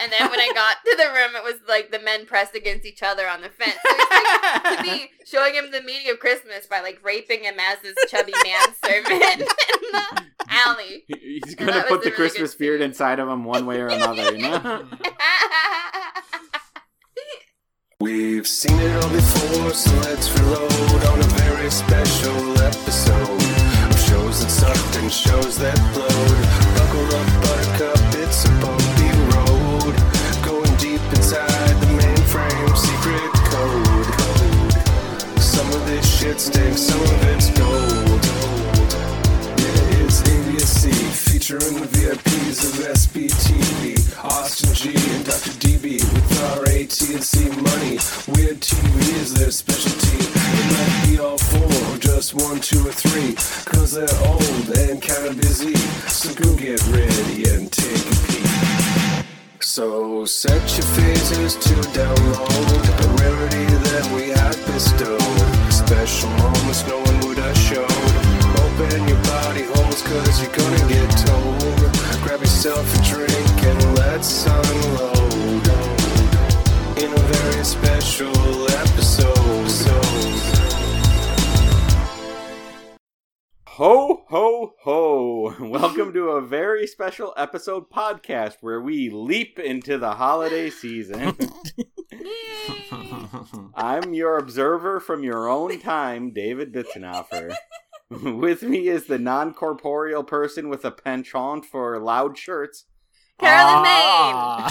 And then when I got to the room, it was like the men pressed against each other on the fence. So he's like, to me, showing him the meaning of Christmas by like raping him as this chubby manservant in the alley. He's gonna put the really Christmas good spirit scene. inside of him one way or another, you know? We've seen it all before, so let's reload on a very special episode of shows that sucked and shows that blowed. Buckle up, buttercup, it's a bumpy shit stinks, some of it's gold. Yeah, it's AVSE, featuring the VIPs of SBTV, Austin G and Dr. DB with our AT&C money. Weird TV is their specialty. It might be all four, just one, two, or three, cause they're old and kinda busy. So go get ready and take a peek. So set your phasers to download a rarity that we have bestowed. Special moments no one would have showed. Open your body holes cause you're gonna get told. Grab yourself a drink and let's unload. In a very special episode. Ho, ho, ho. Welcome to a very special episode podcast where we leap into the holiday season. I'm your observer from your own time, David Bitzenhofer. with me is the non corporeal person with a penchant for loud shirts. Carolyn Ah.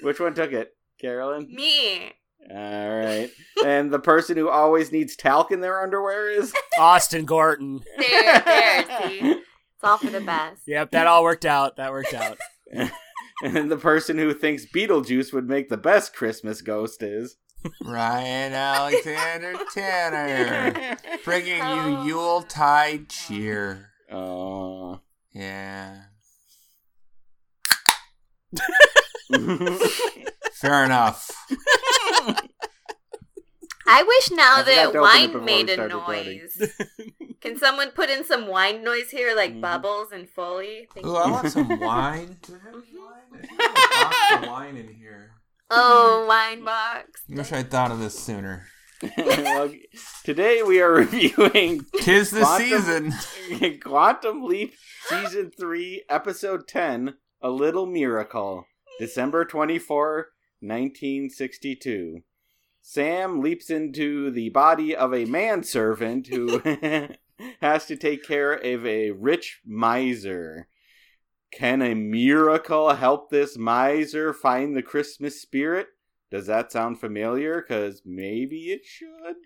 Which one took it? Carolyn? Me. All right. and the person who always needs talc in their underwear is? Austin Gorton. There, there, see? It's all for the best. Yep, that all worked out. That worked out. and the person who thinks Beetlejuice would make the best Christmas ghost is? Ryan Alexander Tanner, bringing Oh. you Yuletide cheer. Oh. Yeah, fair enough. I wish now I that to open it wine made a noise. Can someone put in some wine noise here, like Mhm. bubbles and Foley? Thank Ooh, you. I want some wine. Do I have wine? I I have a box of wine in here. Oh, wine box. Wish I'd thought of this sooner. Well, today we are reviewing Tis the Quantum- season. Quantum Leap Season 3, Episode 10 A Little Miracle, December 24, 1962. Sam leaps into the body of a manservant who has to take care of a rich miser. Can a miracle help this miser find the Christmas spirit? Does that sound familiar? Because maybe it should.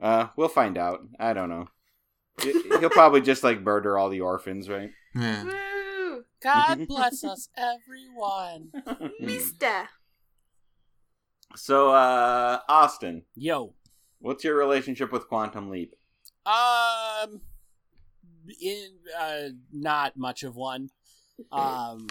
Uh, we'll find out. I don't know. He- He'll probably just like murder all the orphans, right? Yeah. Woo! God bless us, everyone. Mister. So, uh, Austin, Yo. what's your relationship with Quantum Leap? Um, in uh, not much of one. Um,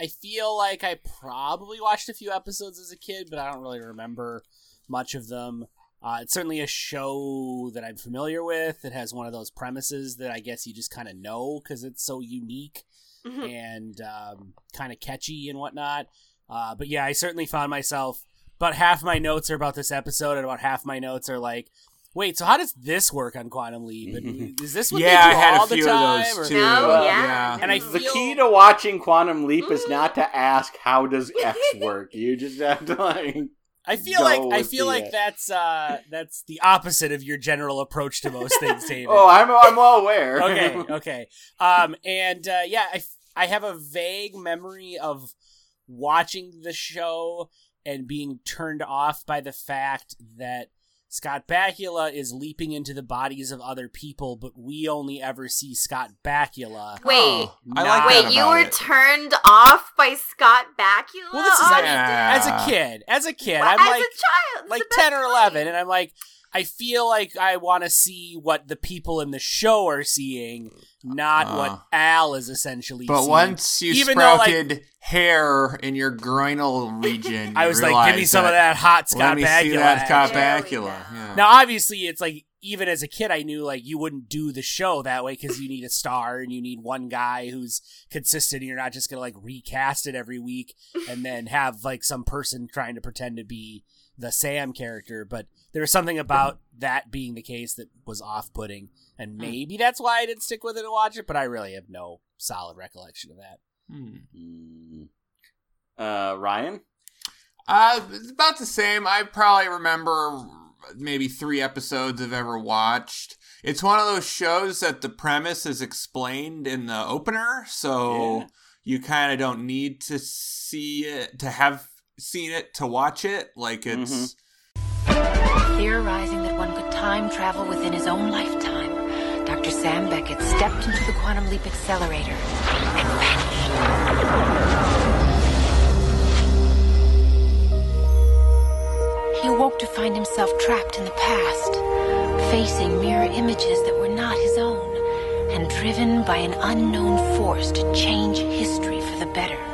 I feel like I probably watched a few episodes as a kid, but I don't really remember much of them. Uh, it's certainly a show that I'm familiar with. It has one of those premises that I guess you just kind of know because it's so unique Mhm. and um, kind of catchy and whatnot. Uh, but yeah, I certainly found myself. About half my notes are about this episode, and about half my notes are like, "Wait, so how does this work on Quantum Leap? And is this what Yeah, they do I had all a the few of time?" those or- too. No, Well, yeah. And I no. The key to watching Quantum Leap is not to ask how does X work. You just have to like. I feel Go like I feel like uh, that's uh that's the opposite of your general approach to most things, David. Oh, I'm I'm well aware. okay, okay. Um, and uh, yeah, I, f- I have a vague memory of watching the show and being turned off by the fact that Scott Bakula is leaping into the bodies of other people, but we only ever see Scott Bakula. Wait. Oh, I like Wait, you were it. turned off by Scott Bakula? Well, this is Austin? Yeah. As a kid, as a kid, Well, I'm as like a child, like 10 or time. 11 and i'm like i feel like i want to see what the people in the show are seeing not Uh. what al is essentially But seeing. once you Even though, like- sprouted hair in your groinal region, i was like give me realized some of that hot scott Let me bakula see that Scott There Bakula. Yeah. now obviously it's like even as a kid, I knew like you wouldn't do the show that way because you need a star and you need one guy who's consistent. And you're not just gonna like recast it every week and then have like some person trying to pretend to be the Sam character. But there was something about that being the case that was off-putting, and maybe that's why I didn't stick with it and watch it. But I really have no solid recollection of that. Hmm. Mm. Uh, Ryan? Uh, it's about the same. I probably remember maybe three episodes I've ever watched. It's one of those shows that the premise is explained in the opener, so Yeah. you kind of don't need to see it to have seen it to watch it. Like it's mm-hmm. Theorizing that one could time travel within his own lifetime, Dr. Sam Beckett stepped into the quantum leap accelerator and vanished. He awoke to find himself trapped in the past, facing mirror images that were not his own, and driven by an unknown force to change history for the better.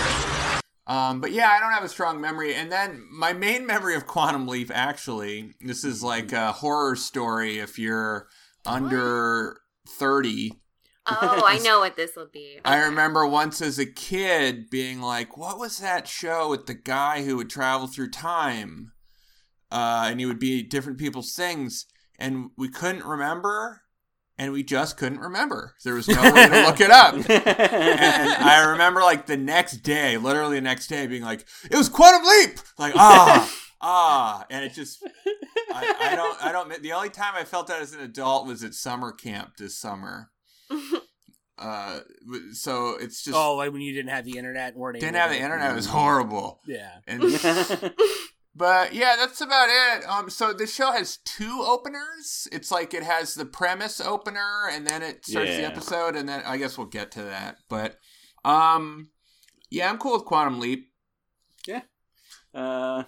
Um, but yeah, I don't have a strong memory. And then my main memory of Quantum Leap, actually, this is like a horror story if you're under 30. Oh, I know what this will be. I remember once as a kid being like, what was that show with the guy who would travel through time? Uh, and he would be different people's things. And we couldn't remember. And we just couldn't remember. There was no way to look it up. And I remember like the next day, literally the next day, being like, "It was Quantum Leap!" Like ah ah, and it just I, I don't I don't. The only time I felt that as an adult was at summer camp this summer. Uh, so it's just oh, like when you didn't have the internet and weren't didn't able have the internet. It was horrible. Yeah. And but yeah, that's about it. Um, so the show has two openers. It's like it has the premise opener, and then it starts the episode, and then I guess we'll get to that. But um, yeah, I'm cool with Quantum Leap. Yeah. Uh,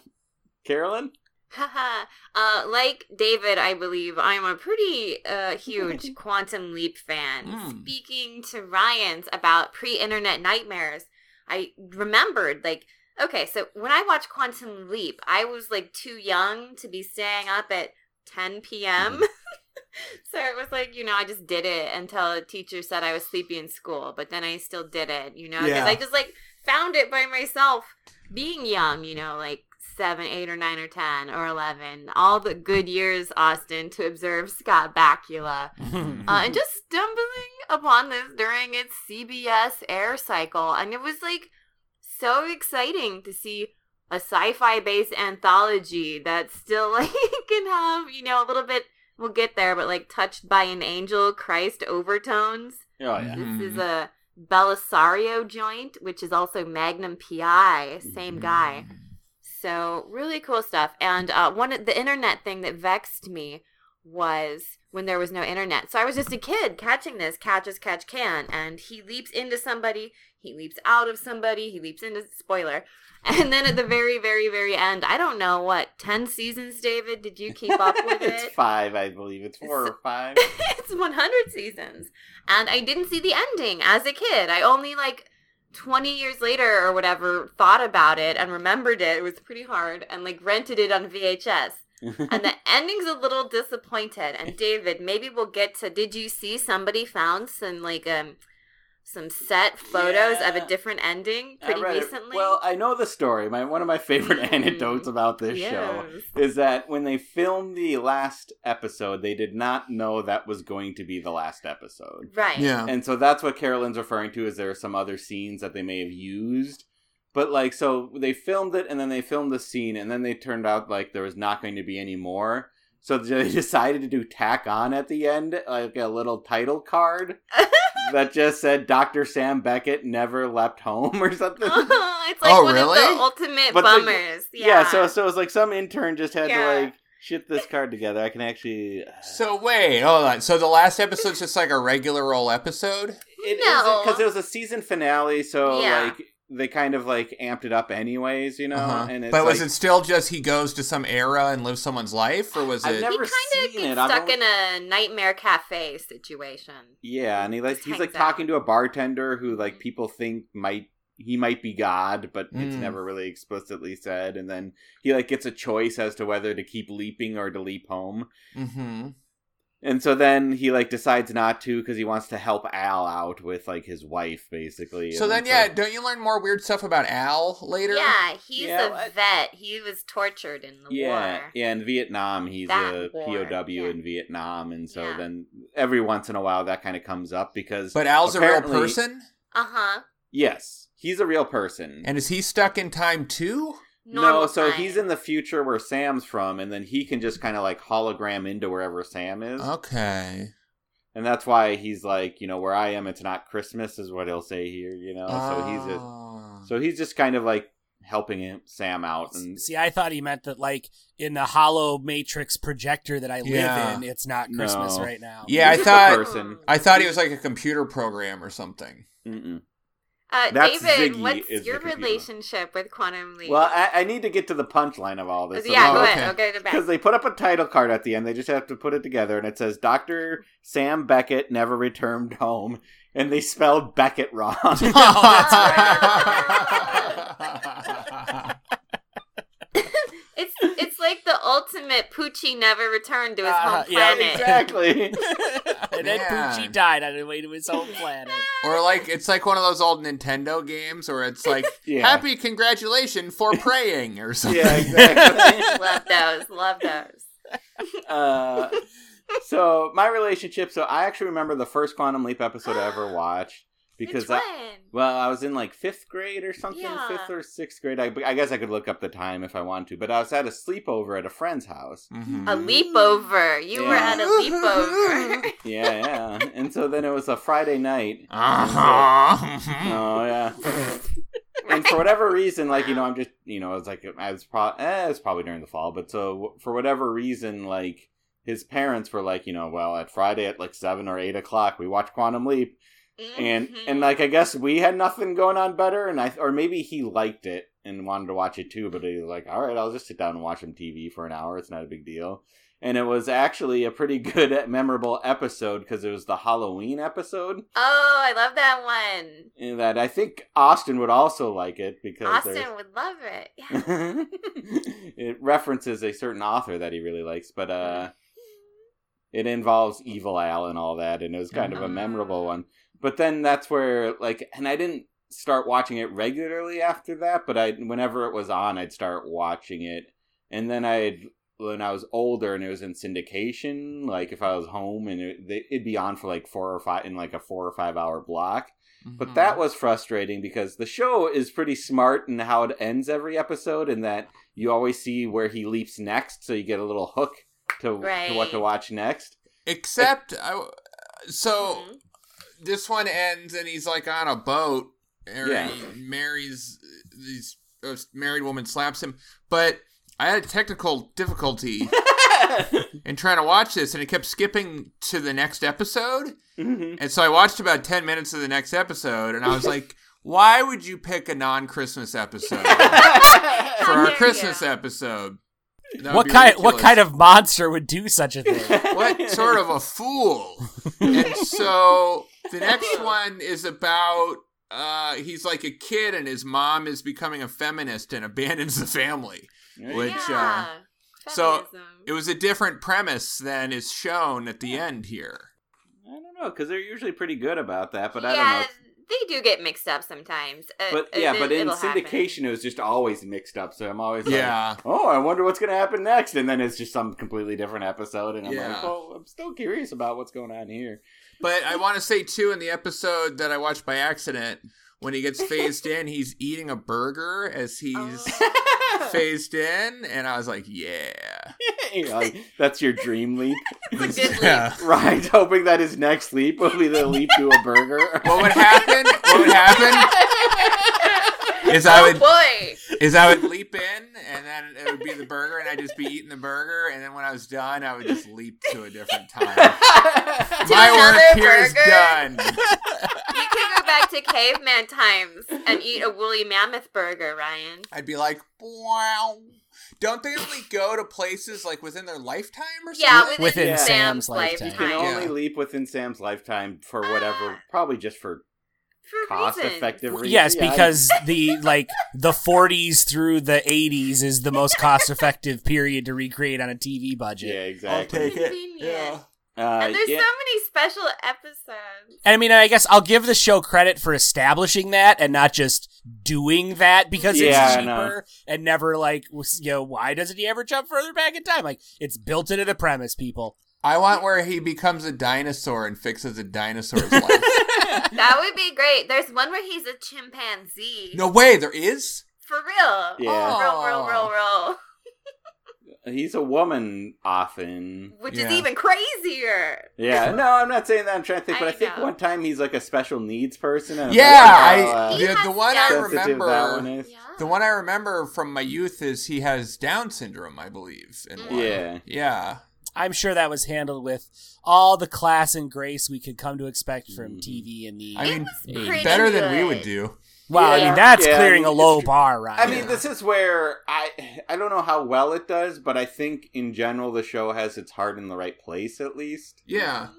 Carolyn? Haha. uh, like David, I believe I'm a pretty uh, huge Quantum Leap fan. Mm. Speaking to Ryan's about pre-internet nightmares, I remembered like okay, so when I watched Quantum Leap, I was like too young to be staying up at 10 p.m. so it was like you know I just did it until a teacher said I was sleepy in school, but then I still did it, you know, because Yeah. I just like found it by myself being young, you know, like seven, eight, or nine, or ten, or eleven, all the good years, Austin, to observe Scott Bakula, uh, and just stumbling upon this during its CBS air cycle, and it was like so exciting to see a sci-fi based anthology that still like can have you know a little bit. We'll get there, but like touched by an angel Christ overtones. Oh, yeah. This is Mhm. a Bellisario joint, which is also Magnum PI, same guy. So really cool stuff. And uh, one of the internet thing that vexed me was when there was no internet. So I was just a kid catching this, catch as catch can, and he leaps into somebody, he leaps out of somebody, he leaps into spoiler. And then at the very, very, very end, I don't know what, ten seasons, David? Did you keep up with it's it? five, I believe. It's four or five. it's 100 seasons. And I didn't see the ending as a kid. I only like 20 years later or whatever thought about it and remembered it. It was pretty hard and like rented it on VHS. And the ending's a little disappointed. And David, maybe we'll get to did you see somebody found some like um some set photos of a different ending pretty read it. recently? Well, I know the story. My one of my favorite Mhm. anecdotes about this show is that when they filmed the last episode, they did not know that was going to be the last episode. Right. Yeah. And so that's what Carolyn's referring to is there are some other scenes that they may have used. But like so they filmed it and then they filmed the scene and then they turned out like there was not going to be any more. So they decided to do tack on at the end like a little title card that just said Dr. Sam Beckett never left home or something. it's like Oh, one really? of the ultimate But, like, bummers. yeah. yeah. so so it's like some intern just had Yeah. to like shit this card together. I can actually uh, So wait, hold on. So the last episode's just like a regular old episode? It No. because it was a season finale, so Yeah. like they kind of like amped it up anyways, you know. Uh-huh. And it's But was like- it still just he goes to some era and lives someone's life, or was I've it? never he kind of seen gets it. I've stuck only- in a nightmare cafe situation. Yeah, and he like he's like hangs talking to a bartender who like people think might he might be God, but it's Mm. never really explicitly said. And then he like gets a choice as to whether to keep leaping or to leap home. hmm And so then he like decides not to because he wants to help Al out with like his wife, basically. So And then, yeah, don't you learn more weird stuff about Al later? Yeah, he's Yeah, a what- vet. He was tortured in the yeah, war. yeah. In Vietnam, he's That a war, POW yeah. in Vietnam, and so Yeah. then every once in a while that kind of comes up because. But Al's a real person, Uh huh. Yes, he's a real person. and is he stuck in time too? No, so he's in the future where Sam's from, and then he can just kind of like hologram into wherever Sam is, Okay. and that's why he's like, you know, where I am, it's not Christmas, is what he'll say here, you know. So he's just, Oh. so he's just kind of like helping him, Sam out, and See, I thought he meant that, like, in the hollow matrix projector that I live Yeah. in, it's not Christmas No. right now. Yeah, I He's just a thought. I thought he was like a computer program or something. Mm-mm. Uh, That's David, Ziggy what's is your computer. relationship with Quantum Leap? Well, I, I need to get to the punchline of all this. yeah, Oh, go okay. ahead. I'll go to the back. Because they put up a title card at the end, they just have to put it together, and it says Doctor Sam Beckett never returned home, and they spelled Beckett wrong. It's it's like the ultimate Poochie never returned to his Uh, home yeah, planet. exactly. and then Man. Poochie died on the way to his home planet. or like it's like one of those old Nintendo games where it's like Yeah. happy congratulations for praying or something. Yeah, exactly. love those. Love those. uh, so my relationship. So I actually remember the first Quantum Leap episode I ever watched because Which I, well, I was in like fifth grade or something, Yeah. fifth or sixth grade. I, I guess I could look up the time if I want to, but I was at a sleepover at a friend's house. Mhm. A leapover. You were at a leapover. Yeah, yeah. and so then it was a Friday night. Uh-huh. Oh yeah. and for whatever reason, like you know, I'm just you know, it's like I was probably eh, it's probably during the fall, but so for whatever reason, like his parents were like, you know, well, at Friday at like seven or eight o'clock, we watch Quantum Leap, and Mhm. and like I guess we had nothing going on better, and I or maybe he liked it and wanted to watch it too, but he was like, all right, I'll just sit down and watch some TV for an hour. It's not a big deal. And it was actually a pretty good, memorable episode because it was the Halloween episode. oh, I love that one. And that I think Austin would also like it because Austin there's- would love it. Yeah. it references a certain author that he really likes, but uh, it involves Evil Al and all that, and it was kind of a memorable one. But then that's where like, and I didn't start watching it regularly after that, but I whenever it was on, I'd start watching it, and then I'd when I was older and it was in syndication, like if I was home and it, it'd be on for like four or five in like a four or five hour block. But Mhm. that was frustrating because the show is pretty smart in how it ends every episode, in that you always see where he leaps next, so you get a little hook to, to what to watch next. Except, I, so Mhm. This one ends and he's like on a boat. Or Yeah. he marries these a married woman slaps him. But I had a technical difficulty in trying to watch this, and it kept skipping to the next episode. Mhm. And so I watched about ten minutes of the next episode, and I was like, "Why would you pick a non-Christmas episode for our Christmas you. episode?" That would What be kind? What kind of monster would do such a thing? what sort of a fool? and so the next one is about uh he's like a kid and his mom is becoming a feminist and abandons the family. Which uh yeah. so it was a different premise than is shown at the end here. I don't know because they're usually pretty good about that, but I yeah, don't know. they do get mixed up sometimes. Uh, But uh, yeah, it- but in it'll happen. syndication, it was just always mixed up. So I'm always like, Yeah. oh, I wonder what's gonna happen next, and then it's just some completely different episode, and I'm Yeah. like, oh, I'm still curious about what's going on here. But I want to say too in the episode that I watched by accident when he gets phased in, he's eating a burger as he's Oh. phased in and I was like, "Yeah." You're like, that's your dream leap, It's a good leap. Yeah. right? Hoping that his next leap will be the leap to a burger. What would happen? What would happen is I oh would boy! is I would leap in and then it would be the burger and I'd just be eating the burger and then when I was done I would just leap to a different time. My work another here is burger? done. You can go back to caveman times and eat a woolly mammoth burger, Ryan. I'd be like, wow. Don't they only go to places like within their lifetime or Yeah, something? within, Within Sam's, Sam's lifetime. lifetime. You can only Yeah. leap within Sam's lifetime for whatever, Ah. probably just for For cost reasons. effective reasons. Yes, because the like the 40s through the 80s is the most cost effective period to recreate on a TV budget. yeah, exactly. I'll exactly. take it. Yeah. Uh, and there's yeah. so many special episodes. And I mean, I guess I'll give the show credit for establishing that and not just doing that because Yeah, it's cheaper and never like, you know, why doesn't he ever jump further back in time? Like, it's built into the premise, people. I want where he becomes a dinosaur and fixes a dinosaur's life. That would be great. There's one where he's a chimpanzee. No way, there is? For real. Yeah. Roll, roll, roll, roll. He's a woman often. Which Yeah. is even crazier. Yeah, no, I'm not saying that. I'm trying to think, but I, I think know. one time he's like a special needs person. And Yeah, like, I uh, the, the one I Down- sensitive that one remember is. Yeah. the one I remember from my youth is he has Down syndrome, I believe. In one. Yeah. Yeah. I'm sure that was handled with all the class and grace we could come to expect from Mhm. TV in the. I mean, was pretty better than we would do. well, I mean, that's Yeah, I clearing mean, a low bar, right? I mean, Yeah. this is where I I don't know how well it does, but I think in general the show has its heart in the right place at least. Yeah.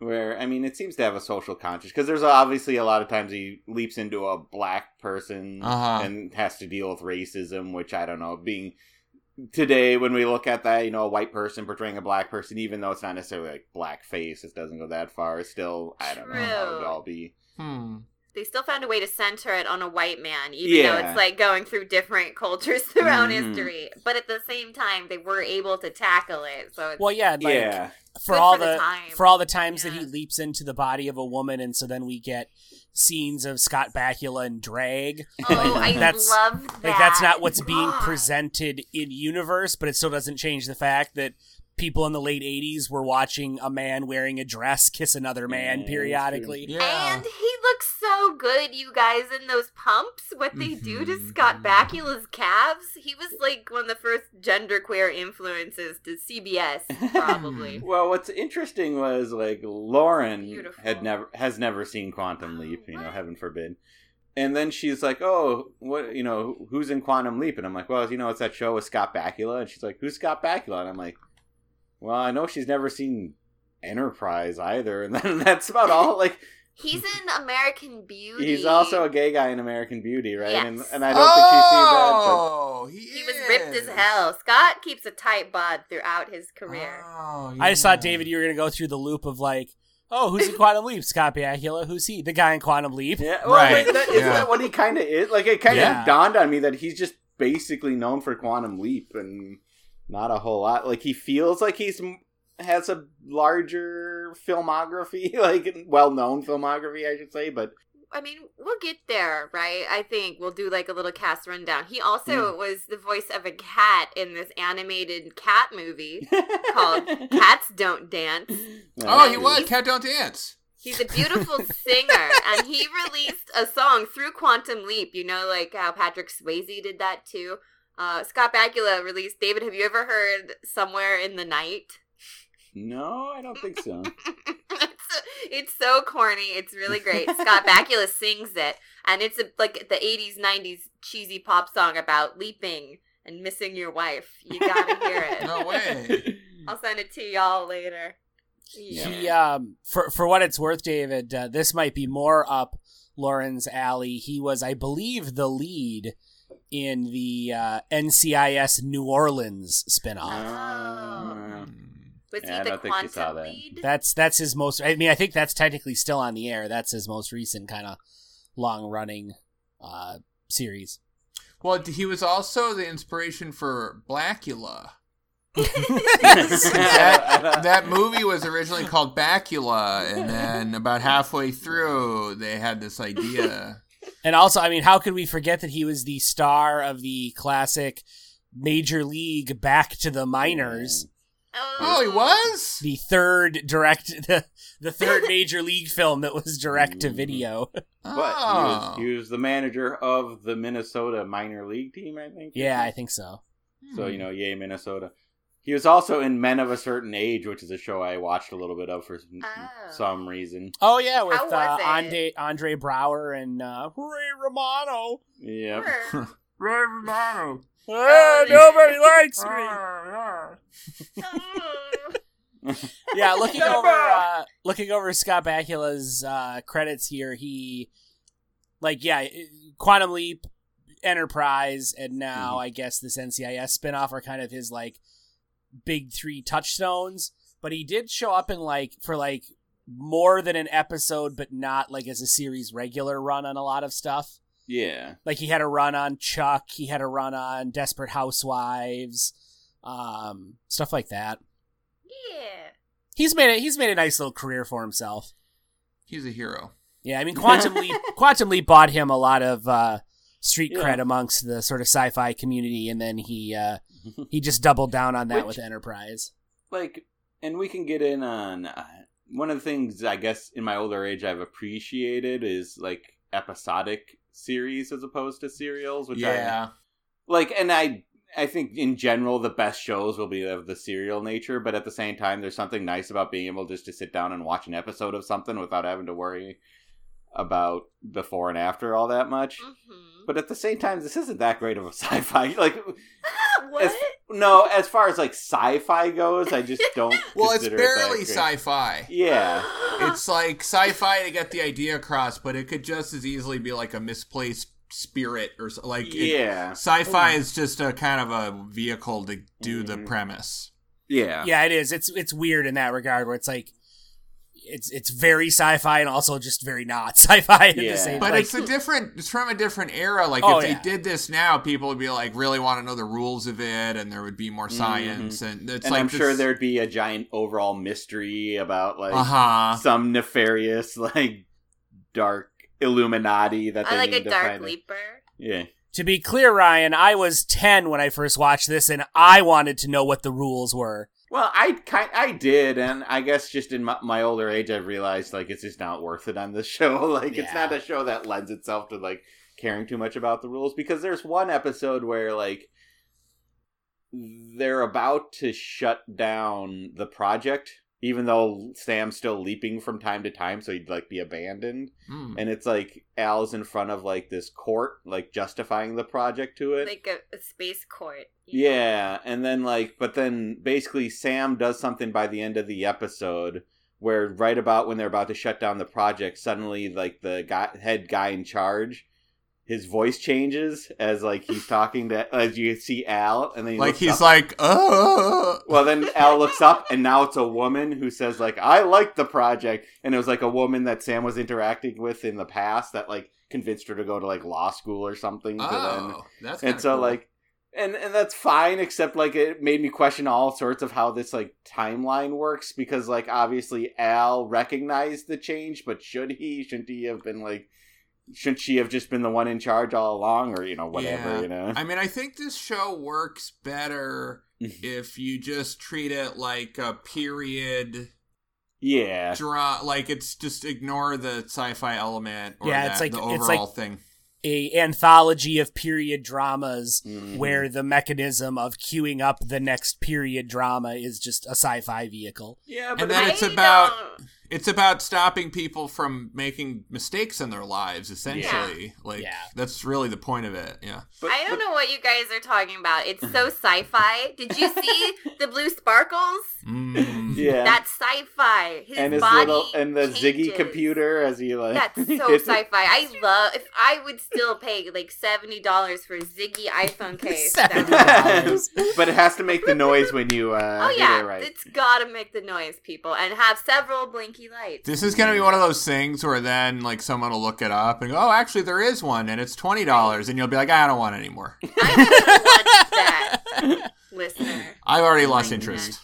Where I mean, it seems to have a social conscience because there's obviously a lot of times he leaps into a black person Uh-huh. and has to deal with racism, which I don't know being today when we look at that, you know, a white person portraying a black person, even though it's not necessarily like black face, it doesn't go that far. It's still I don't know how it would all be. Hmm. They still found a way to center it on a white man, even though it's like going through different cultures throughout Mhm. history. But at the same time, they were able to tackle it. So it's well, yeah, like, yeah, for all for the the, time. for all the times that he leaps into the body of a woman, and so then we get scenes of Scott Bakula and drag. oh, I That's- love that. Like that's not what's being presented in universe, but it still doesn't change the fact that people in the late '80s were watching a man wearing a dress kiss another man that's periodically. Yeah. And he looks so good, you guys, in those pumps. What they do to Mhm. Scott Bakula's calves. He was like one of the first genderqueer influences to CBS, probably. Well, what's interesting was like Lauren Beautiful. had never has never seen Quantum Leap, you know, heaven forbid. And then she's like, "Oh, what? You know, who's in Quantum Leap?" And I'm like, "Well, you know, it's that show with Scott Bakula." And she's like, "Who's Scott Bakula?" And I'm like, "Well, I know she's never seen Enterprise either." And then that's about all. Like, He's in American Beauty. he's also a gay guy in American Beauty, right? And Yes. and I don't think she sees that. Oh, he, He was ripped as hell. Scott keeps a tight bod throughout his career. Oh, I just thought David, you were gonna go through the loop of like, oh, who's in Quantum Leap? Scott Bakula. Who's he? The guy in Quantum Leap. Yeah, well, Right, but that, isn't yeah. that what he kind of is? Like, it kind of Yeah. dawned on me that he's just basically known for Quantum Leap and not a whole lot. Like, he feels like he's has a larger filmography, like well-known filmography, I should say. But I mean, we'll get there, right? I think we'll do like a little cast rundown. He also Hmm. was the voice of a cat in this animated cat movie called Cats Don't Dance. Oh, he was. he's- Cat Don't Dance. He's a beautiful singer, and he released a song through Quantum Leap. You know, like how Patrick Swayze did that too. Uh, Scott Bakula released. David, have you ever heard "Somewhere in the Night"? No, I don't think so. it's, it's so corny. It's really great. Scott Bakula sings it, and it's a, like the '80s, '90s cheesy pop song about leaping and missing your wife. You gotta hear it. No way. I'll send it to y'all later. Yeah. He, um, for for what it's worth, David, uh, this might be more up Lauren's alley. He was, I believe, the lead in the uh, NCIS New Orleans spinoff. Uh, Was Yeah, I he the don't think you saw quantum that. lead? That's that's his most. I mean, I think that's technically still on the air. That's his most recent kind of long running uh, series. Well, he was also the inspiration for Blacula. that, That, that movie was originally called Bacula, and then about halfway through, they had this idea. And also, I mean, how could we forget that he was the star of the classic Major League Back to the Minors, Oh, oh he was? the third direct, the, the third Major League film that was direct to mm-hmm. video. But he Oh. was, he was the manager of the Minnesota minor league team, I think. yeah, I think so. So you know, yay Minnesota. He was also in Men of a Certain Age, which is a show I watched a little bit of for some, Oh. some reason. Oh yeah, with uh. Andre Andre Braugher and uh, Ray Romano. Yep. Sure. Ray Romano. Yeah. nobody likes me. Oh. yeah, looking over uh, looking over Scott Bakula's uh, credits here, he like yeah, Quantum Leap, Enterprise, and now Mhm. I guess this NCIS spinoff are kind of his like big three touchstones. But he did show up in like for like more than an episode, but not like as a series regular run on a lot of stuff. Yeah. Like he had a run on Chuck, he had a run on Desperate Housewives, um, stuff like that. yeah. He's made a, he's made a nice little career for himself. He's a hero. Yeah, I mean Quantum Leap Quantum Leap bought him a lot of uh, street Yeah. cred amongst the sort of sci-fi community, and then he uh, he just doubled down on that Which- with Enterprise. like and we can get in on uh, one of the things i guess in my older age i've appreciated is like episodic series as opposed to serials which I, Yeah. like and i i think in general the best shows will be of the serial nature but at the same time there's something nice about being able just to sit down and watch an episode of something without having to worry about before and after all that much Mm-hmm. but at the same time this isn't that great of a sci-fi like what? as- no as far as like sci-fi goes i just don't Well, it's consider it that barely sci-fi. yeah It's like sci-fi to get the idea across, but it could just as easily be like a misplaced spirit or so, like. it- yeah sci-fi is just a kind of a vehicle to do the Mhm. premise. yeah Yeah, it is. It's it's weird in that regard where it's like it's it's very sci-fi and also just very not sci-fi at Yeah. the same. But like, it's a different. It's from a different era. Like Oh, if they yeah. did this now, people would be like really want to know the rules of it, and there would be more science, and Mm-hmm. and like i'm sure there'd be a giant overall mystery about like Uh huh. some nefarious like dark illuminati that they I like a need to dark find. leaper. yeah to be clear, Ryan, I was ten when I first watched this, and I wanted to know what the rules were. Well i kind i did and i guess just in my, my older age i've realized like it's just not worth it on this show. Like it's not a show that lends itself to like caring too much about the rules because there's one episode where like they're about to shut down the project even though sam's still leaping from time to time so he'd like be abandoned Mm. and it's like al's in front of like this court like justifying the project to it Like a, a space court. yeah, and then like, but then basically Sam does something by the end of the episode where right about when they're about to shut down the project, suddenly like the guy, head guy in charge, his voice changes as like he's talking to as you see Al, and then he Like he's up- like, oh. Well, then Al looks up, and now it's a woman who says like, "I like the project," and it was like a woman that Sam was interacting with in the past that like convinced her to go to like law school or something. to oh, then Oh, that's and so cool. like and and that's fine except like it made me question all sorts of how this like timeline works because like obviously al recognized the change but should he shouldn't he have been like shouldn't she have just been the one in charge all along or you know whatever Yeah. you know I mean, I think this show works better if you just treat it like a period yeah draw. Like it's just ignore the sci-fi element. Or Yeah, that, it's like- the it's overall like- thing. A anthology of period dramas Mhm. where the mechanism of queuing up the next period drama is just a sci-fi vehicle. yeah but And then I it's about don't- it's about stopping people from making mistakes in their lives. Essentially, like Yeah. that's really the point of it. Yeah. but- I don't but- know what you guys are talking about. It's so sci-fi. Did you see the blue sparkles? Mm. yeah That's sci-fi. His and his body little and the ziggy computer as he like That's so sci-fi. I love. If I would still pay like seventy dollars for a Ziggy iPhone case. that would- $70. but it has to make the noise when you uh oh yeah, it right it's gotta make the noise, people, and have several blinky lights. This is gonna be one of those things where then like someone will look it up and go, "Oh, actually, there is one, and it's twenty dollars," and you'll be like, "I don't want it anymore. I don't want that, listener. I've already lost my interest."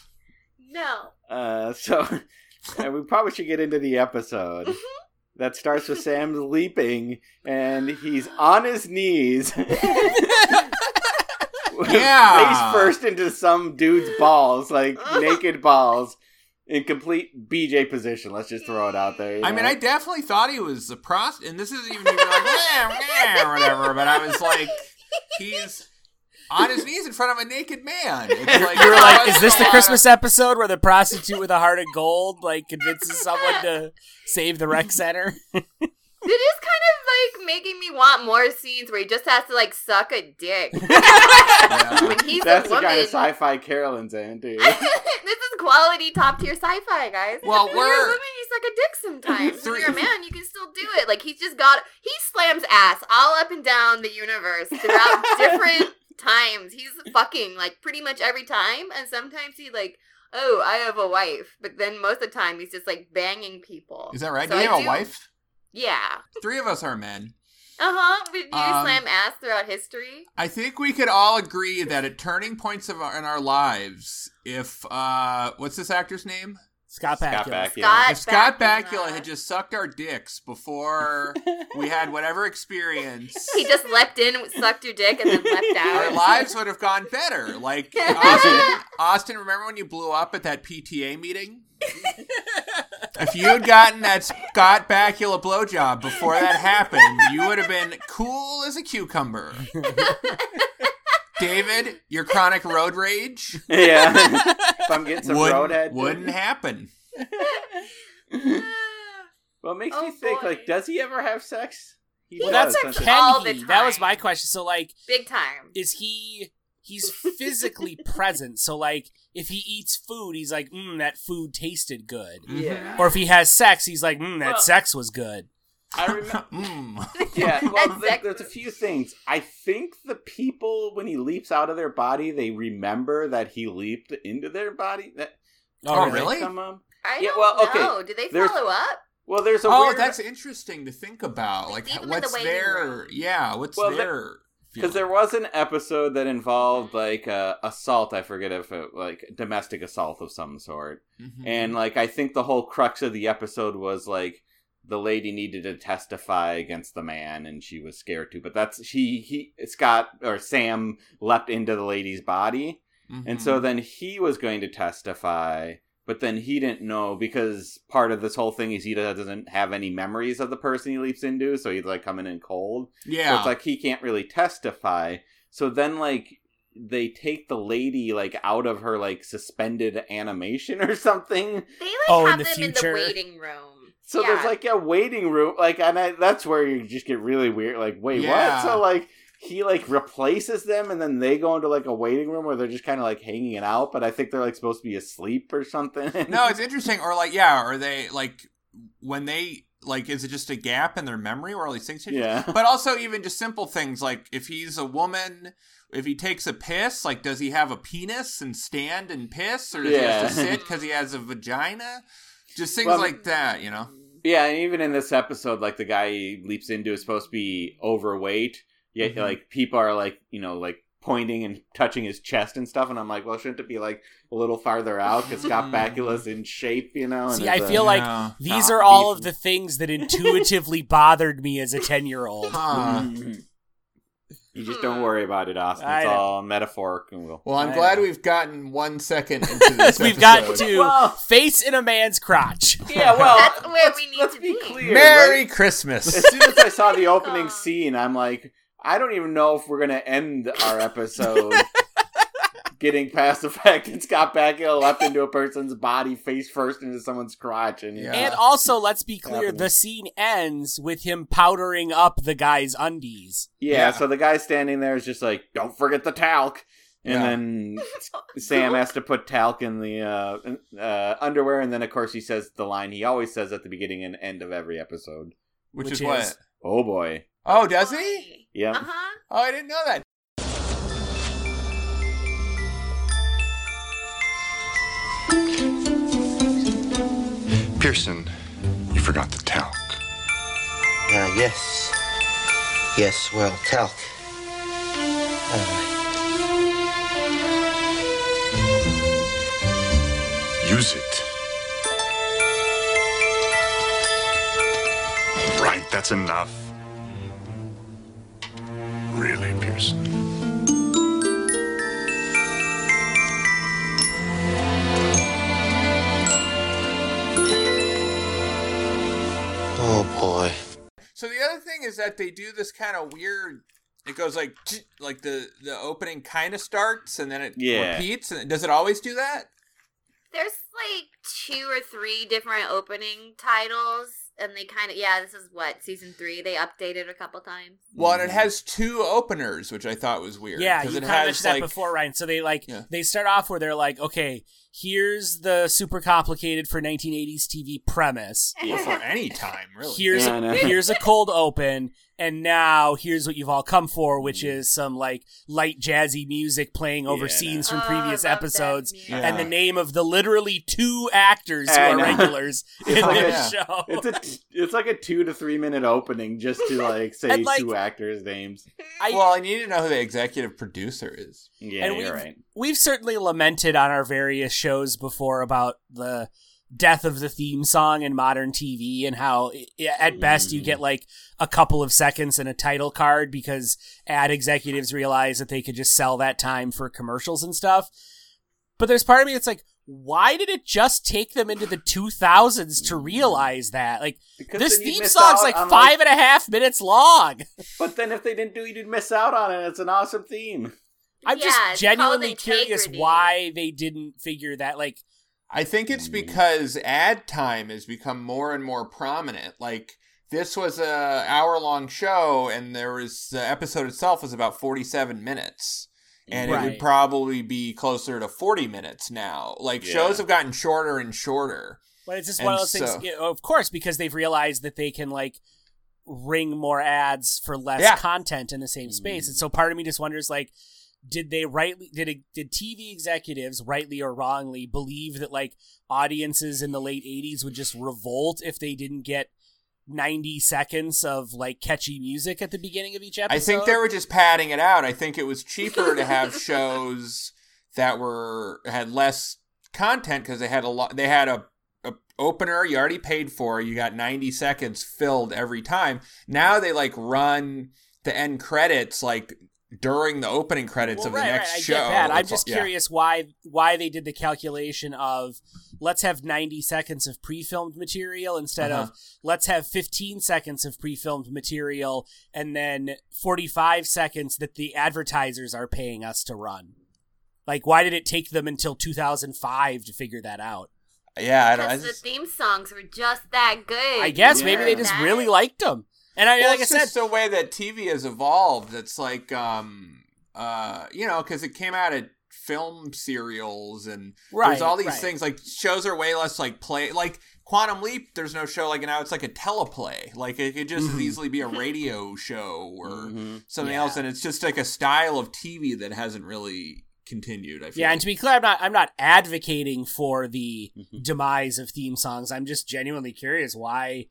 No. Uh, so uh, we probably should get into the episode. That starts with Sam leaping, and he's on his knees. Yeah. Face first into some dude's balls, like naked balls, in complete BJ position. Let's just throw it out there. you I mean. I definitely thought he was a prost, and this isn't even even like "Meh, meh," whatever. But I was like, he's on his knees in front of a naked man. Like, You were like, is this the Christmas episode where the prostitute with a heart of gold like convinces someone to save the rec center? It is kind of like making me want more scenes where he just has to like suck a dick. Yeah. when he's That's a the woman. kind of sci-fi Carolyn's into. this is quality top tier sci-fi, guys. Well, when you're a we're- woman, you suck a dick sometimes. Three- When you're a man, you can still do it. Like he's just got he slams ass all up and down the universe throughout different times. He's fucking like pretty much every time, and sometimes he like. Oh, I have a wife, but then most of the time he's just like banging people. Is that right? So do you I have a wife? Yeah. Three of us are men. Uh huh. Do you Um, slam ass throughout history? I think we could all agree that at turning points of our, in our lives, if uh, what's this actor's name? Scott Scott Bakula. Bakula. Scott if Scott Bakula. Bakula had just sucked our dicks before we had whatever experience, He just leapt in, sucked your dick, and then leapt out. our lives would have gone better. Like Austin, Austin, remember when you blew up at that PTA meeting? If you had gotten that Scott Bakula blowjob before that happened, you would have been cool as a cucumber. David, your chronic road rage yeah. if I'm getting some wouldn't, roadhead, wouldn't happen. Well, it makes Oh, me think. boy. Like, does he ever have sex? He Well, does, that's doesn't can All the he? That was my question. So, like, Big time. is he? He's physically present. So, like, if he eats food, he's like, "Mmm, that food tasted good." Yeah. Mm-hmm. Or if he has sex, he's like, "Mmm, that Well- sex was good." I remember. Mm. Yeah, well, That's there's a few things. I think the people when he leaps out of their body, they remember that he leaped into their body. That Oh, really? Come on. I Yeah, don't well, okay, know. Did they there's- follow up? Well, there's a Oh, weird that's interesting to think about. Like, Like, leave 'em in the what's waiting their room. yeah? What's Well, the- their because there was an episode that involved like uh, assault. I forget if it like domestic assault of some sort. Mhm. And like I think the whole crux of the episode was like the lady needed to testify against the man and she was scared to. But that's she he Scott or Sam leapt into the lady's body. And so Mhm. then he was going to testify, but then he didn't know because part of this whole thing is he doesn't have any memories of the person he leaps into, so he's like coming in cold. So yeah, it's like he can't really testify. So then like they take the lady like out of her like suspended animation or something. They like Oh, in have the them future. in the waiting room. So yeah. there's like a waiting room, like, and I, that's where you just get really weird. Like, wait, Yeah. what? So like he like replaces them, and then they go into like a waiting room where they're just kind of like hanging it out. But I think they're like supposed to be asleep or something. no, it's interesting. Or like, yeah, are they like when they like? Is it just a gap in their memory where all these things? change? yeah. But also even just simple things like if he's a woman, if he takes a piss, like does he have a penis and stand and piss, or does he have to sit because he has a vagina? Just things Well, like that, you know. Yeah, and even in this episode, like the guy he leaps into is supposed to be overweight. Yet, Mhm. like people are like, you know, like pointing and touching his chest and stuff, and I'm like, well, shouldn't it be like a little farther out because Scott Bakula's in shape, you know? And See, I I a- feel like Yeah. these are all of the things that intuitively bothered me as a ten-year-old. You just don't worry about it, Austin. It's know. all metaphoric, and we'll. Well, I'm I glad know. we've gotten one second into this. We've got episode. to Well- face in a man's crotch. Yeah, well, That's where let's, we need let's to be be. clear. Merry right? Christmas. As soon as I saw the opening scene, I'm like, I don't even know if we're gonna end our episode getting past the fact that Scott Bakula leapt into a person's body face first into someone's crotch, and Yeah. And also, let's be clear: the scene ends with him powdering up the guy's undies. yeah, Yeah. So the guy standing there is just like, "Don't forget the talc," and Yeah. then Sam has to put talc in the uh, uh, underwear, and then of course he says the line he always says at the beginning and end of every episode. Which, Which is, is- what? Oh boy, Oh, does he? yeah. Uh huh. Oh, I didn't know that. Pearson, you forgot the talc. Uh, yes. Yes, well, talc. Uh, Use it. Right, that's enough. Really, Pearson? oh boy. So the other thing is that they do this kind of weird it goes like like the the opening kind of starts and then it Yeah. repeats. And does it always do that? There's like two or three different opening titles, and they kind of yeah. This is what season three. They updated a couple times. Well, and it mm. has two openers, which I thought was weird. Yeah, 'cause you it has mentioned that like before, Ryan. So they like Yeah. they start off where they're like, okay, here's the super complicated for 1980s TV premise. well, for any time really. Here's Yeah, I know. here's a cold open, and now here's what you've all come for, which Mm. is some like light jazzy music playing over Yeah, scenes from Oh, previous I episodes, music. and the name of the literally two actors who I are regulars in Oh, this yeah. show. It's a t- it's like a two to three minute opening just to like say like- two actors' names. I, well, I need to know who the executive producer is. Yeah, And you're we've- right. we've certainly lamented on our various shows before about the death of the theme song in modern TV and how at best you get mm. like a couple of seconds and a title card because ad executives realize that they could just sell that time for commercials and stuff. But there's part of me that's like, why did it just take them into the 2000s to realize that? Like, Because this theme miss song's out like on, five and a half minutes long. But then if they didn't do it, you'd miss out on it. It's an awesome theme. I'm Yeah, just genuinely curious why they didn't figure that. Like, I think it's because ad time has become more and more prominent. Like this was a hour long show, and there was the episode itself was about forty seven minutes, and it would probably be closer to forty minutes now. Like Yeah. shows have gotten shorter and shorter. But it's just And one of those things. so- yeah, of course, because they've realized that they can like ring more ads for less Yeah. content in the same space, and mm. so part of me just wonders like. Did they rightly did it, did TV executives rightly or wrongly believe that like audiences in the late '80s would just revolt if they didn't get 90 seconds of like catchy music at the beginning of each episode? I think they were just padding it out. I think it was cheaper to have shows that were had less content because they had a lot. They had a, a opener you already paid for. You got ninety seconds filled every time. Now they like run the end credits like during the opening credits Well, of the right, next right, I show. Get that. I'm just all- yeah. curious why why they did the calculation of let's have 90 seconds of pre-filmed material instead Uh-huh. of let's have 15 seconds of pre-filmed material and then 45 seconds that the advertisers are paying us to run. Like why did it take them until 2005 to figure that out? Yeah, I don't. I Because the theme songs were just that good. I guess maybe they just That- really liked them. And I well, like I it's said just the way that TV has evolved. It's like, um, uh, you know, because it came out of film serials and right, there's all these right. things like shows are way less like play like Quantum Leap. There's no show like now. It's like a teleplay. Like it could just as Mhm. easily be a radio show or Mhm. something Yeah. else, and it's just like a style of TV that hasn't really continued. I feel. Yeah, and to be clear, I'm not I'm not advocating for the Mhm. demise of theme songs. I'm just genuinely curious why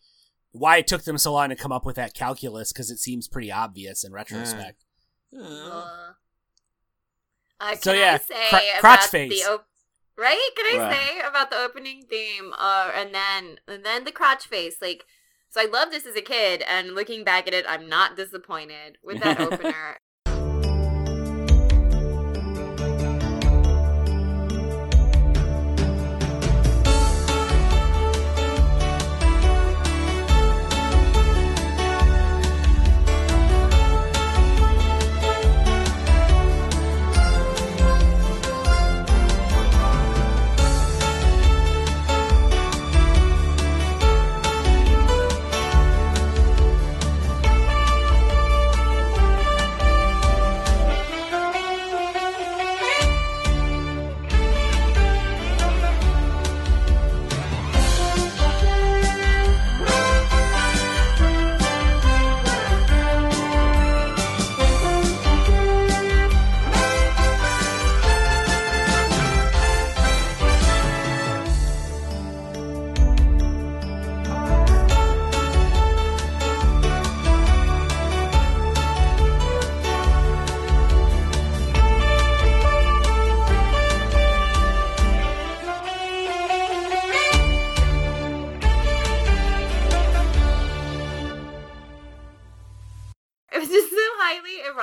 why it took them so long to come up with that calculus because it seems pretty obvious in retrospect. Uh, Uh, So, yeah, I say cr- about crotch face. the op- right? Can I Right. say about the opening theme? Uh, and then and then the crotch face. Like, so I loved this as a kid, and looking back at it, I'm not disappointed with that opener.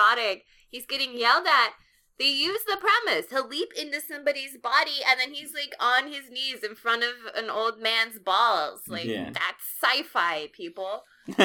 Highly erotic. He's getting yelled at. They use the premise. He'll leap into somebody's body and then he's like on his knees in front of an old man's balls. Like Yeah. that's sci-fi, people.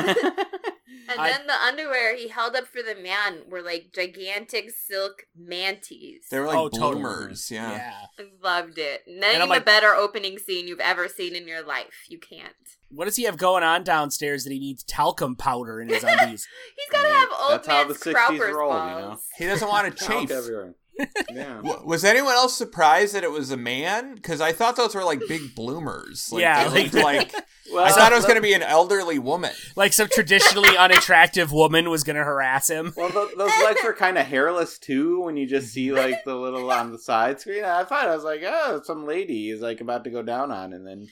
And I- then the underwear he held up for the man were like gigantic silk manties. They were like Oh, bloomers. Yeah. yeah. I loved it. And Name I'm a like- better opening scene you've ever seen in your life. You can't. What does he have going on downstairs that he needs talcum powder in his undies? He's gotta have old that's how man's the 60s Crouper's rolled, you balls. know? He doesn't want to Talc chafe. everywhere. Yeah. W- Was anyone else surprised that it was a man? Because I thought those were like big bloomers. Like, Yeah, they like- looked like Well, I thought it was going to be an elderly woman. like some traditionally unattractive woman was gonna harass him. Well, th- those legs were kind of hairless too. When you just see like the little on the side screen, I thought I was like, oh, some lady is like about to go down on, and then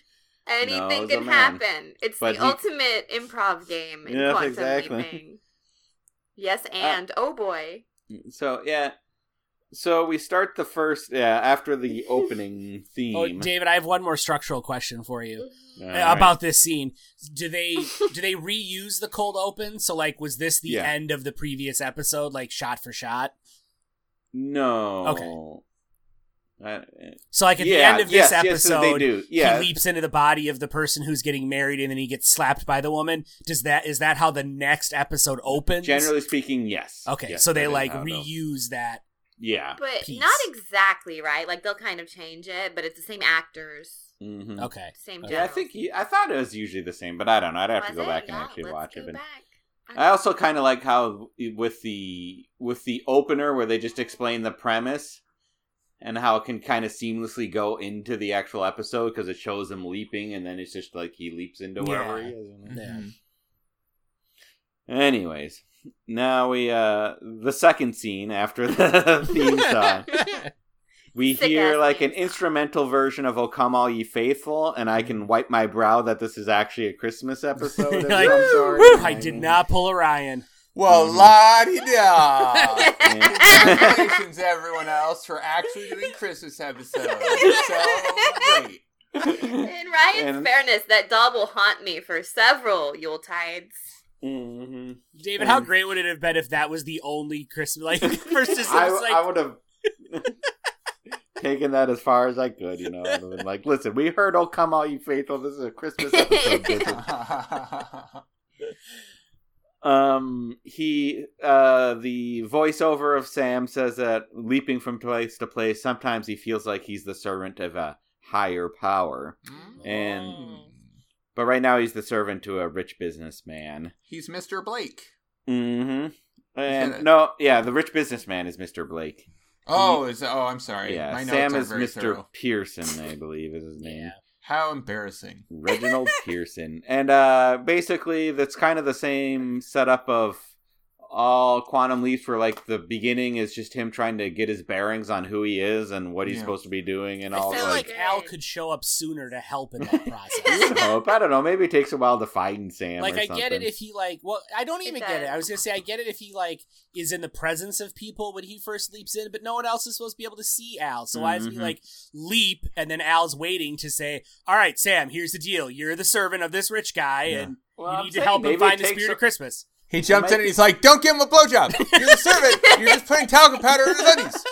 Anything it's a can happen. It's But the he- ultimate improv game in Yes, quantum exactly. leaping. Yes, Uh, and oh boy. so yeah. So we start the first yeah after the opening theme. Oh, David, I have one more structural question for you All uh, right. about this scene. Do they do they reuse the cold open? So like, was this the Yeah. end of the previous episode, like shot for shot? no. Okay. I- So like at the end of yes, this yes, episode, they do. Yeah. he leaps into the body of the person who's getting married, and then he gets slapped by the woman. Does that is that how the next episode opens? Generally speaking, yes. okay. Yes, so they that is like how it'll- reuse that. Yeah. But piece. not exactly, right? Like they'll kind of change it, but it's the same actors, hmm Okay. same. Yeah, I think he, I thought it was usually the same, but I don't know. I'd have to go it? back and Yeah, actually let's watch go it. But back. I also kind of like how with the with the opener where they just explain the premise and how it can kind of seamlessly go into the actual episode because it shows him leaping and then it's just like he leaps into wherever he is. Yeah. Anyways, now we uh the second scene after the theme song. We Sick hear like an instrumental version of "O Come All Ye Faithful," and I can wipe my brow that this is actually a Christmas episode. of Like, some sort. woo, I did not pull a Ryan. Well, Mhm. la di da. Congratulations, everyone else, for actually doing Christmas episodes. So great. In Ryan's And- fairness, that doll will haunt me for several Yule tides. Mhm. David, how great would it have been if that was the only Christmas like first just I, like I would have taken that as far as I could, you know. and been like, listen, we heard "Oh Come All You Faithful." This is a Christmas episode. Bitches." um, he, uh, the voiceover of Sam says that leaping from place to place, sometimes he feels like he's the servant of a higher power, and but right now he's the servant to a rich businessman. He's Mr. Blake. Mm-hmm. gonna- And no, yeah, the rich businessman is Mr. Blake. Oh, is oh, I'm sorry. Yeah, My notes Sam aren't is Mr. thorough. Pearson, I believe is his name. Yeah. How embarrassing. Reginald Pearson. And uh basically that's kind of the same setup of all Quantum Leaps where like the beginning is just him trying to get his bearings on who he is and what he's Yeah. supposed to be doing and I all I feel like, like Al could show up sooner to help in that process. hope. I don't know, maybe it takes a while to find Sam. like or I get it if he like well I don't It even get it. I was gonna say I get it if he like is in the presence of people when he first leaps in, but no one else is supposed to be able to see Al. So why does he Mhm. like leap and then Al's waiting to say, All right, Sam, here's the deal. You're the servant of this rich guy Yeah. and Well, you I'm need to help him find the spirit a- of Christmas. He jumps might in and he's like, "Don't give him a blowjob. You're the servant. You're just putting talcum powder in his undies."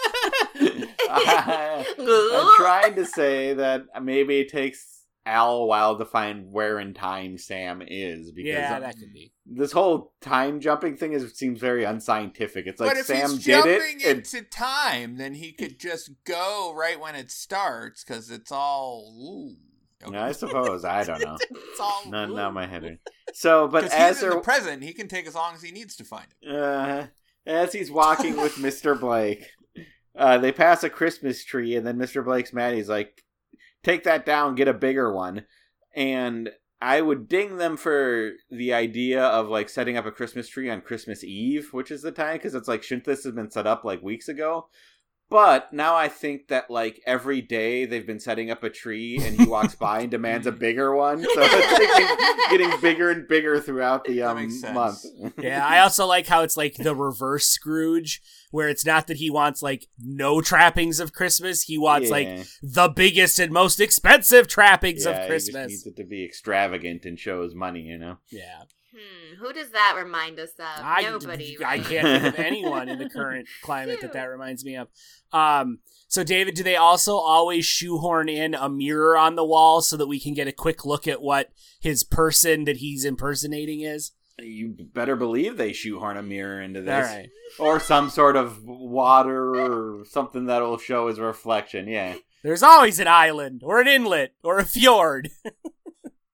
I'm trying to say that maybe it takes Al a while to find where in time Sam is because Yeah, that could be. this whole time jumping thing is seems very unscientific. It's like but if Sam he's did jumping it. and- into time, then he could just go right when it starts because it's all. Ooh. Yeah, I suppose. I don't know. It's all Not, ooh. not my head. So, but as he's in they're the present, he can take as long as he needs to find it. uh, as he's walking with Mr. Blake, uh, they pass a Christmas tree, and then Mr. Blake's mad. He's like, "Take that down, get a bigger one." And I would ding them for the idea of like setting up a Christmas tree on Christmas Eve, which is the time because it's like shouldn't this have been set up like weeks ago? But now I think that like every day they've been setting up a tree, and he walks by and demands a bigger one, so it's getting, getting bigger and bigger throughout the um, month. Yeah, I also like how it's like the reverse Scrooge, where it's not that he wants like no trappings of Christmas, he wants like the biggest and most expensive trappings Yeah, of he just Christmas. needs it to be extravagant and show his money, you know. Yeah, Hmm, who does that remind us of? I, Nobody. I right? can't think of anyone in the current climate that that reminds me of. Um, so David, do they also always shoehorn in a mirror on the wall so that we can get a quick look at what his person that he's impersonating is? You better believe they shoehorn a mirror into this, right. or some sort of water or something that'll show his reflection. Yeah, There's always an island or an inlet or a fjord.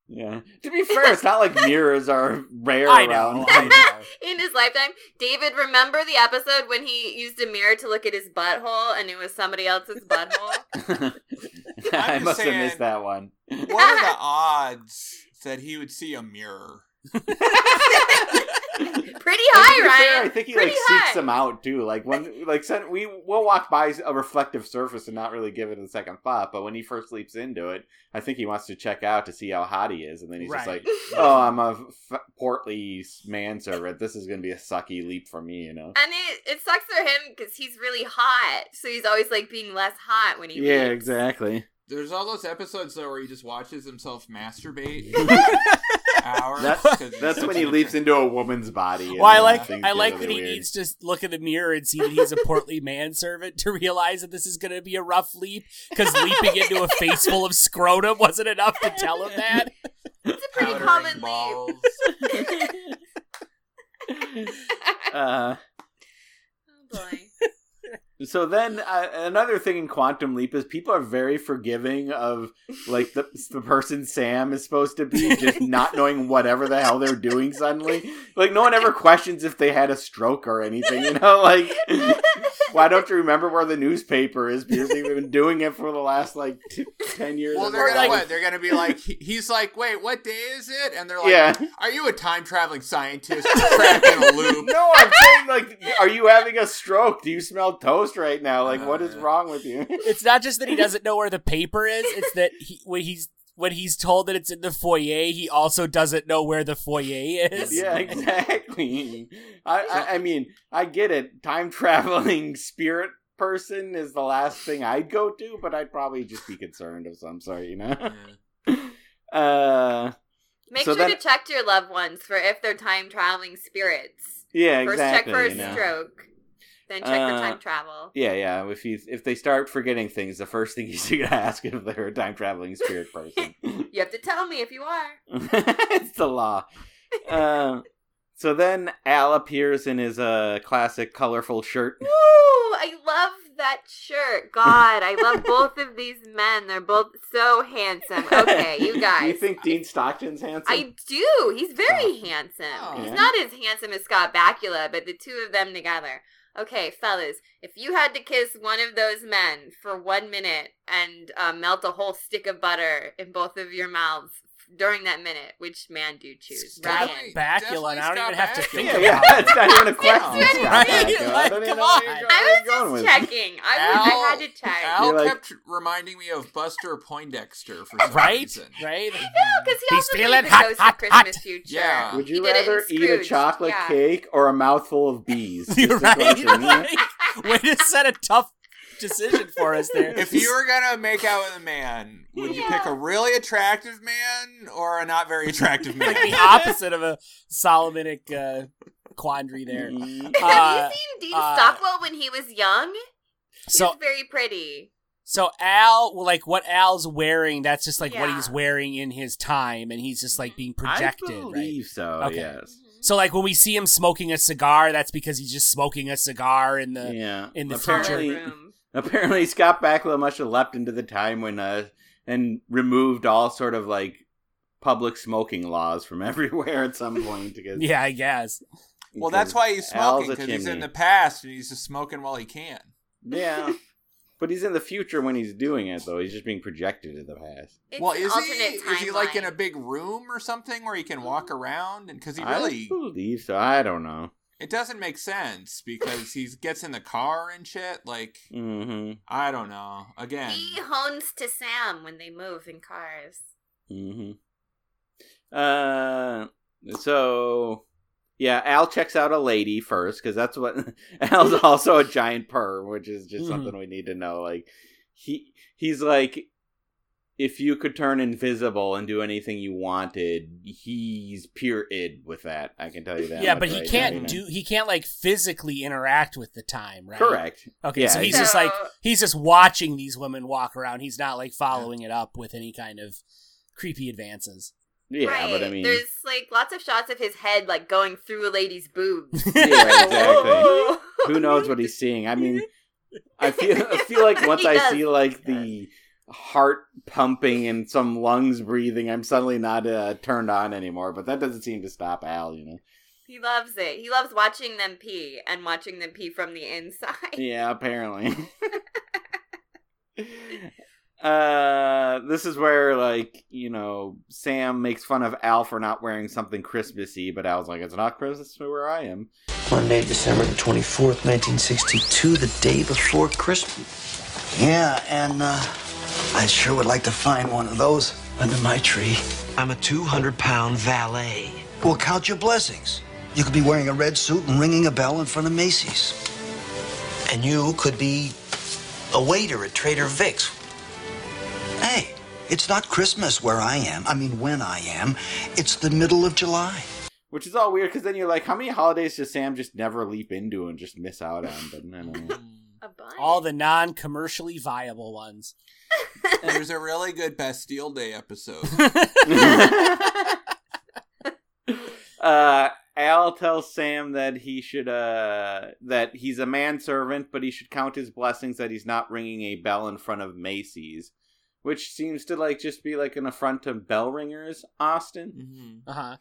yeah. To be fair, it's not like mirrors are rare I know. around. I know. In his lifetime, David, remember the episode when he used a mirror to look at his butthole and it was somebody else's butthole? I just must have missed that one. What are the odds that he would see a mirror? Pretty high, be fair, Ryan. I think he Pretty like high. seeks them out too. Like when like sen- we will walk by a reflective surface and not really give it a second thought. But when he first leaps into it, I think he wants to check out to see how hot he is, and then he's just Right. like, "Oh, I'm a f- portly manservant. This is gonna be a sucky leap for me," you know. And it, it sucks for him because he's really hot, so he's always like being less hot when he Yeah, leaves. exactly. There's all those episodes though where he just watches himself masturbate hours. That's 'cause he's that's when a he leaps into a woman's body. and Well, I like things I like really that he weird. needs to look in the mirror and see that he's a portly manservant to realize that this is going to be a rough leap because leaping into a face full of scrotum wasn't enough to tell him that. It's a pretty Powdering common leap. Uh, Oh boy. So then, uh, another thing in Quantum Leap is people are very forgiving of like the the person Sam is supposed to be, just not knowing whatever the hell they're doing suddenly. Like no one ever questions if they had a stroke or anything. You know, like why don't you remember where the newspaper is? Because they've been doing it for the last like t- ten years. Well, they're gonna what? They're gonna be like, he's like, wait, what day is it? And they're like, Yeah. are you a time traveling scientist trapped in a loop? No, I'm saying like, are you having a stroke? Do you smell toast right now? Like, what is wrong with you? It's not just that he doesn't know where the paper is; it's that he, when he's when he's told that it's in the foyer, he also doesn't know where the foyer is. Yeah, exactly. I, I I mean, I get it. Time traveling spirit person is the last thing I'd go to, but I'd probably just be concerned of some sort, you know. Uh, Make So sure then- to check your loved ones for if they're time traveling spirits. yeah, First exactly. check for a you know? stroke, then check Uh, for time travel. Yeah, yeah. If you if they start forgetting things, the first thing you should ask if they're a time traveling spirit person. You have to tell me if you are. it's the law. Uh, so then Al appears in his uh classic colorful shirt. Woo! I love that shirt. God, I love both of these men. They're both so handsome. Okay, you guys. you think Dean Stockwell's handsome? I do. He's very handsome. Oh. He's not as handsome as Scott Bakula, but the two of them together. Okay, fellas, if you had to kiss one of those men for one minute and uh, melt a whole stick of butter in both of your mouths during that minute, which man do you choose? Scott Ryan. Bakula, and I don't even have to think yeah, about yeah, it. it's not even a question. It's Scott right, Bakula. I like, don't even come know where on. you're I was just with checking. I, was, I had to check. Al You're like- kept reminding me of Buster Poindexter for some Right, reason. right. I know, because he He's also feeling played the hot, Ghost hot, of Christmas hot. Future. Yeah. Would you did rather eat a chocolate Yeah. cake or a mouthful of bees? You're a right. question, yeah? like, way to set a tough decision for us there. If you were gonna make out with a man, would you pick a really attractive man or a not very attractive man? like the opposite of a Solomonic uh, quandary there. Uh, Have you seen Dean uh, Stockwell when he was young? So He's very pretty. So Al, well, like what Al's wearing, that's just like what he's wearing in his time, and he's just like being I projected, right? so. Okay. Yes. So like when we see him smoking a cigar, that's because he's just smoking a cigar in the. Yeah. in the apparently, future. Room. apparently Scott Bakula must have leapt into the time when uh and removed all sort of like public smoking laws from everywhere at some point. Because, Yeah, I guess. well, that's why he's smoking because he's in the past and he's just smoking while he can. Yeah. But he's in the future when he's doing it, though. He's just being projected to the past. It's well, is he? alternate Is he like in a big room or something where he can walk around? And because he I really, believe so. I don't know. It doesn't make sense because he gets in the car and shit. Like hmm I don't know. Again, He hones to Sam when they move in cars. hmm Uh, so yeah, Al checks out a lady first because that's what Al's also a giant perv, which is just Mhm. something we need to know. Like he he's like, if you could turn invisible and do anything you wanted, he's pure id with that. I can tell you that. yeah, but he right can't now, do. He can't like physically interact with the time, right? Correct. Okay, Yeah, so he's So- just like he's just watching these women walk around. He's not like following it up with any kind of creepy advances. Yeah, right. but I mean, there's like lots of shots of his head like going through a lady's boobs. yeah, exactly. Whoa. Who knows what he's seeing? I mean, I feel I feel like once I see like the heart pumping and some lungs breathing, I'm suddenly not uh, turned on anymore. But that doesn't seem to stop Al, you know. He loves it. He loves watching them pee and watching them pee from the inside. Yeah, apparently. uh this is where like you know sam makes fun of al for not wearing something christmassy but al's like it's not christmas where i am Monday, December the 24th, 1962, the day before Christmas. Yeah, and uh, I sure would like to find one of those under my tree. I'm a 200 pound valet. Well, count your blessings. You could be wearing a red suit and ringing a bell in front of Macy's. And you could be A waiter at Trader Vic's. Hey, it's not Christmas where I am. I mean, when I am. It's the middle of July. which is all weird because then you're like how many holidays does sam just never leap into and just miss out on but I don't know. A bunch. All the non commercially viable ones. There's a really good Bastille Day episode. uh al tells sam that he should uh that he's a manservant but he should count his blessings that he's not ringing a bell in front of macy's which seems to like just be like an affront to bell ringers austin Mhm. Uh huh.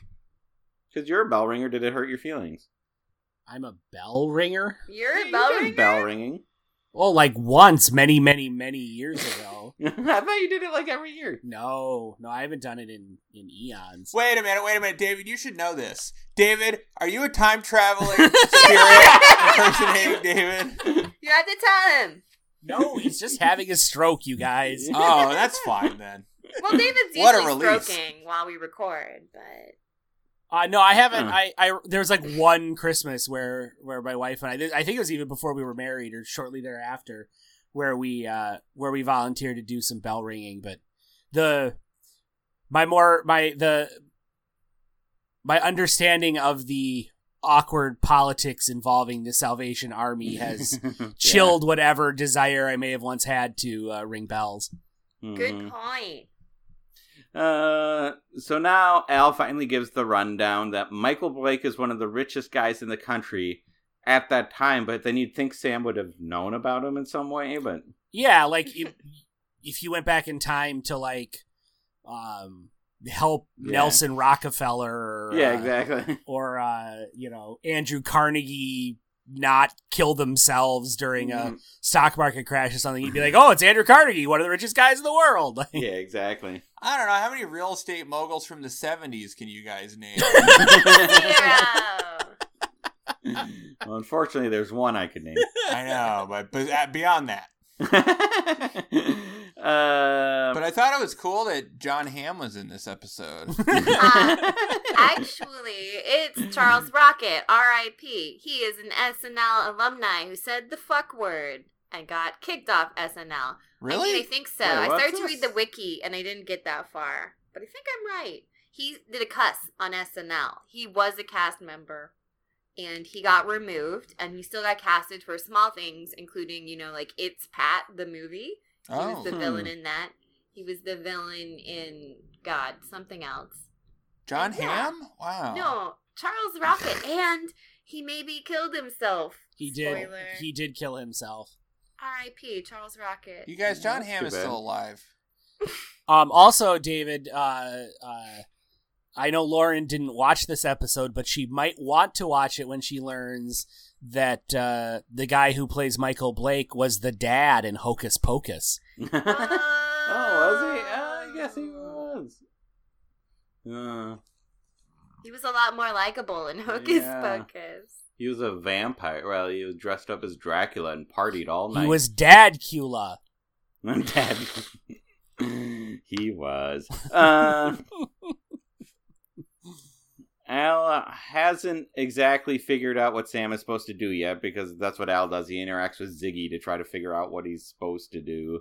because you're a bell ringer did it hurt your feelings I'm a bell ringer. You're a bell ringer. bell ringing Well, like once, many, many, many years ago. i thought you did it like every year No, no, I haven't done it in in eons. Wait a minute, wait a minute, David. You should know this. David, are you a time traveling spirit impersonating David? You have to tell him. No, he's just having a stroke, you guys. Oh, that's fine then. Well, David's What a usually release. stroking while we record, but Uh, no, I haven't. Huh. I, I there was like one Christmas where where my wife and I. I think it was even before we were married or shortly thereafter, where we uh where we volunteered to do some bell ringing. But the my more my the my understanding of the awkward politics involving the Salvation Army has chilled whatever desire I may have once had to uh, ring bells. good Mhm. point. Uh, so now Al finally gives the rundown that Michael Blake is one of the richest guys in the country at that time, but then you'd think Sam would have known about him in some way, but Yeah, like if, if you went back in time to like um help Yeah. Nelson Rockefeller or, yeah, uh, exactly. or uh you know Andrew Carnegie not kill themselves during a Mhm. stock market crash or something, you'd be like, "Oh, it's Andrew Carnegie, one of the richest guys in the world." Yeah, exactly. I don't know how many real estate moguls from the '70s can you guys name? Zero. well, unfortunately, there's one I could name. I know, but but uh, beyond that. uh, But I thought it was cool that Jon Hamm was in this episode. Uh, actually, it's Charles Rocket, R.I.P. He is an SNL alumni who said the fuck word and got kicked off SNL. I Really? mean, I think so. Wait, I what's started to read the wiki and I didn't get that far, but I think I'm right. He did a cuss on SNL. He was a cast member and he got removed and he still got casted for small things, including, you know, like It's Pat, the movie. He was Oh. the Hmm. villain in that. He was the villain in God, something else. Jon Yeah. Hamm? Wow. No, Charles Rocket, and he maybe killed himself. he did Spoiler. he did kill himself. R.I.P. Charles Rocket. You guys, Jon That's Hamm is bad. still alive. Um also David uh uh I know Lauren didn't watch this episode, but she might want to watch it when she learns that uh, the guy who plays Michael Blake was the dad in Hocus Pocus. oh, was he? Uh, I guess he was. Uh, He was a lot more likable in Hocus Yeah. Pocus. He was a vampire. Well, he was dressed up as Dracula and partied all night. He was Dad Cula. Dad. he was. Uh, Al uh, hasn't exactly figured out what Sam is supposed to do yet because that's what Al does. He interacts with Ziggy to try to figure out what he's supposed to do.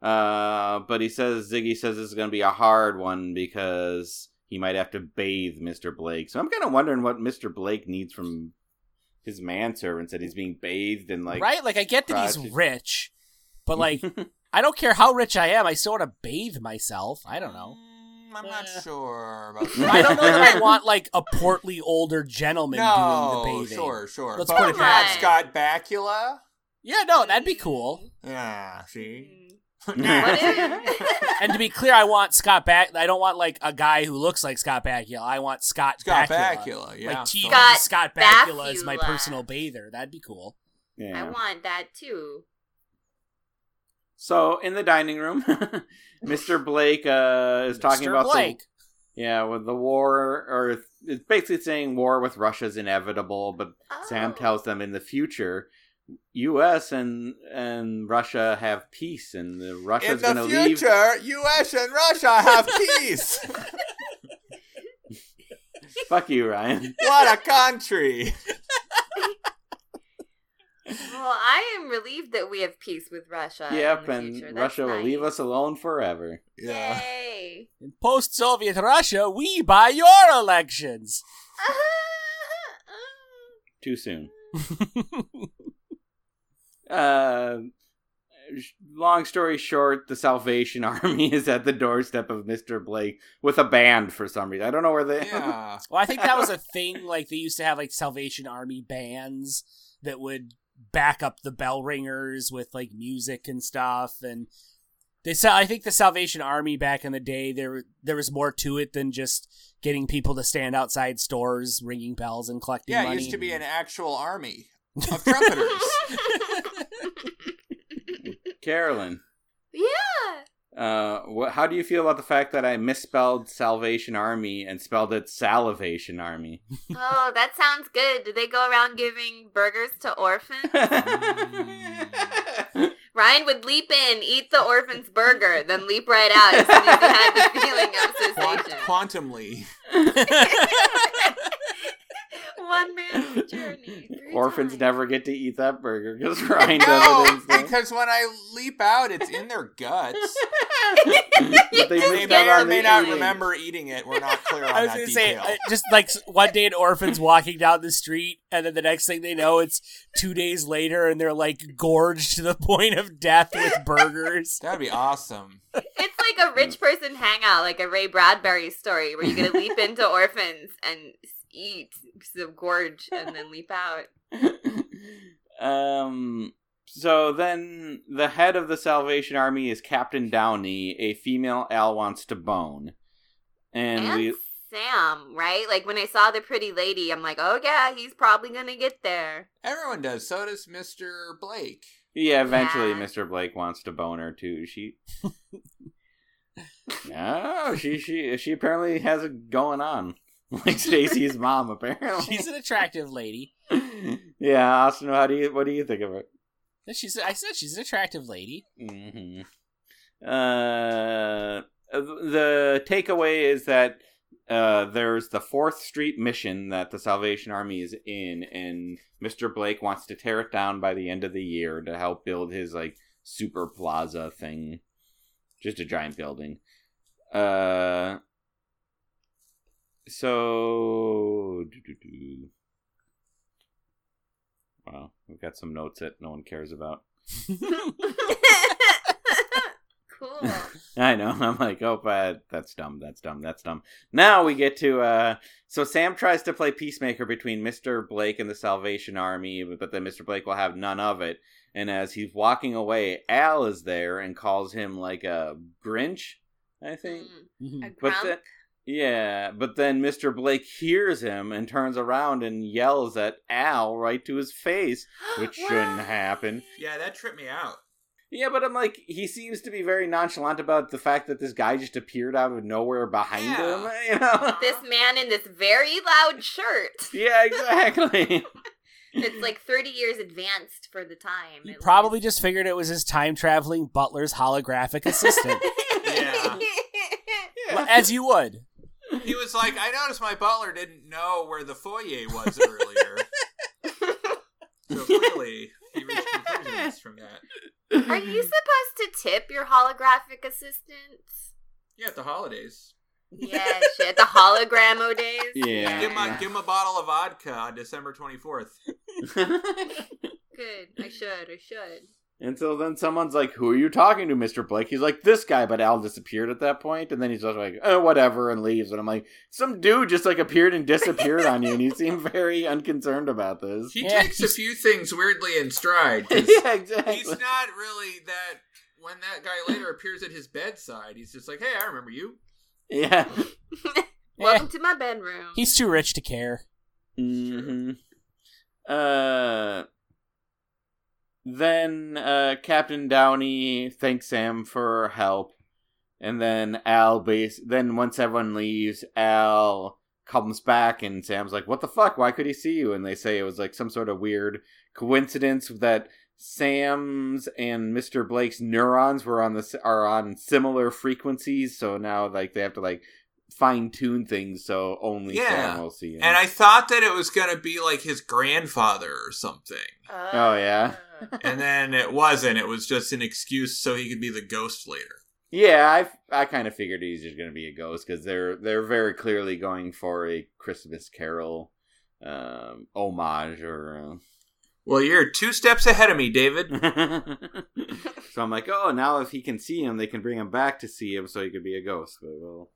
Uh, but he says Ziggy says this is going to be a hard one because he might have to bathe Mr. Blake. So I'm kind of wondering what Mr. Blake needs from his manservant said he's being bathed and like right? Like, I get that he's rich, but, like, I don't care how rich I am. I still want to bathe myself. I don't know. Mm, I'm not sure about I don't know that I want like a portly older gentleman No, doing the bathing. sure, sure. Let's but put it that way. Scott Bakula. Yeah, no, that'd be cool. Yeah, see. What if- And to be clear, I want Scott Back. I don't want like a guy who looks like Scott Bakula. I want Scott Scott Bakula. Bakula, yeah. Like TV Scott Scott, Bakula is my Bakula. personal bather. That'd be cool. I want that too. So in the dining room, Mr. Blake uh, is talking Mr. about Blake. the yeah with the war, or it's basically saying war with Russia's inevitable. But Sam Oh. tells them in the future, U.S. and and Russia have peace, and the Russia's In going the to leave. In the future, U.S. and Russia have peace. Fuck you, Ryan. what a country! Well, I am relieved that we have peace with Russia. yep, and future. That's Russia will leave us alone forever. Yeah. Yay! In post-Soviet Russia, we buy your elections. Too soon. uh, long story short, the Salvation Army is at the doorstep of Mr. Blake with a band for some reason. I don't know where they. Yeah. Well, I think that was a thing. Like they used to have like Salvation Army bands that would back up the bell ringers with like music and stuff. And they said, I think the Salvation Army back in the day there there was more to it than just getting people to stand outside stores ringing bells and collecting Yeah, it money. used to be an actual army of trumpeters. Carolyn, yeah. uh, what, how do you feel about the fact that I misspelled Salvation Army and spelled it Salivation Army? Oh, that sounds good. Do they go around giving burgers to orphans? Ryan would leap in, eat the orphan's burger, then leap right out as soon as he had the feeling of cessation. quantumly. One man's journey. Orphans time. never get to eat that burger because Ryan No, does it because when I leap out, it's in their guts. But they Just They may or may not eating. remember eating it. We're not clear on I was that gonna say, detail. uh, just like one day an orphan's walking down the street, and then the next thing they know, it's two days later, and they're like gorged to the point of death with burgers. That'd be awesome. It's like a rich person hangout, like a Ray Bradbury story, where you're gonna leap into orphans and s- eat, some gorge, and then leap out. um. So then, the head of the Salvation Army is Captain Downey, a female Al wants to bone, and, And we Sam, right? Like when I saw the pretty lady, I'm like, oh yeah, he's probably gonna get there. Everyone does. So does Mr. Blake. yeah, eventually Yeah. Mr. Blake wants to bone her too. She. no, she she she apparently has it going on, like Stacy's mom. Apparently, She's an attractive lady. yeah, Austin, how do you what do you think of it? She's, I said she's an attractive lady. hmm Uh, the takeaway is that uh, there's the Fourth Street mission that the Salvation Army is in, and Mr. Blake wants to tear it down by the end of the year to help build his like super plaza thing, just a giant building. Uh, so. doo-doo-doo. Wow, we've got some notes that no one cares about. cool. I know. I'm like, oh, but that's dumb. That's dumb. That's dumb. Now we get to. uh So Sam tries to play peacemaker between Mr. Blake and the Salvation Army, but then Mr. Blake will have none of it. And as he's walking away, Al is there and calls him like a Grinch. I think. Mm, a But grump. then, yeah, but then Mr. Blake hears him and turns around and yells at Al right to his face, which shouldn't happen. Yeah, that tripped me out. Yeah, but I'm like, he seems to be very nonchalant about the fact that this guy just appeared out of nowhere behind Yeah. him. You know? This man in this very loud shirt. yeah, exactly. It's like 30 years advanced for the time. He probably least. just figured it was his time traveling butler's holographic assistant, Yeah. Well, as you would. He was like, I noticed my butler didn't know where the foyer was earlier. so clearly, he reached conclusions from that. Are you supposed to tip your holographic assistants? Yeah, at the holidays. Yeah, shit. The hologramo days. Yeah. Give him, a, give him a bottle of vodka on December 24th. Good. I should. I should. And so then someone's like, "Who are you talking to, Mister Blake?" He's like, "This guy," but Al disappeared at that point, and then he's just like, "Oh, whatever," and leaves. And I'm like, "Some dude just like appeared and disappeared on you, and you seem very unconcerned about this." He Yeah, takes a few things weirdly in stride. yeah, exactly. He's not really that. When that guy later appears at his bedside, he's just like, "Hey, I remember you." yeah. Welcome to my bedroom. He's too rich to care. hmm Uh. Then uh, Captain Downey thanks Sam for help, and then Al base. Then once everyone leaves, Al comes back, and Sam's like, "What the fuck? Why could he see you?" And they say it was like some sort of weird coincidence that Sam's and Mister Blake's neurons were on the are on similar frequencies, so now like they have to like fine tune things so only Yeah. Sam will see him. And I thought that it was gonna be like his grandfather or something, Oh, yeah? And then it wasn't. It was just an excuse so he could be the ghost later. Yeah, I I kind of figured he's just gonna be a ghost because they're they're very clearly going for a Christmas Carol um, homage or. Well, you're two steps ahead of me, David. Uh... so I'm like, oh, now if he can see him, they can bring him back to see him, so he could be a ghost. But we'll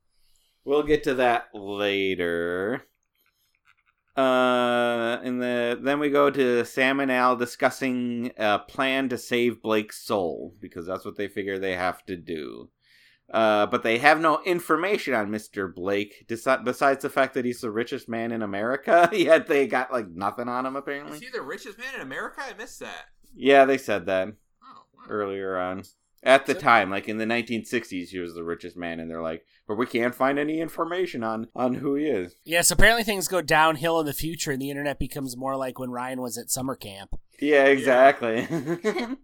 we'll get to that later. Uh, and the then we go to Sam and Al discussing a plan to save Blake's soul because that's what they figure they have to do. Uh, but they have no information on Mr. Blake besides the fact that he's the richest man in America. Yet they got like nothing on him apparently. Is he the richest man in America? I missed that. Yeah, they said that Oh, wow. earlier on. At the time, like in the 1960s, he was the richest man, and they're like, but we can't find any information on on who he is. Yes, apparently things go downhill in the future, and the internet becomes more like when Ryan was at summer camp. Yeah, exactly.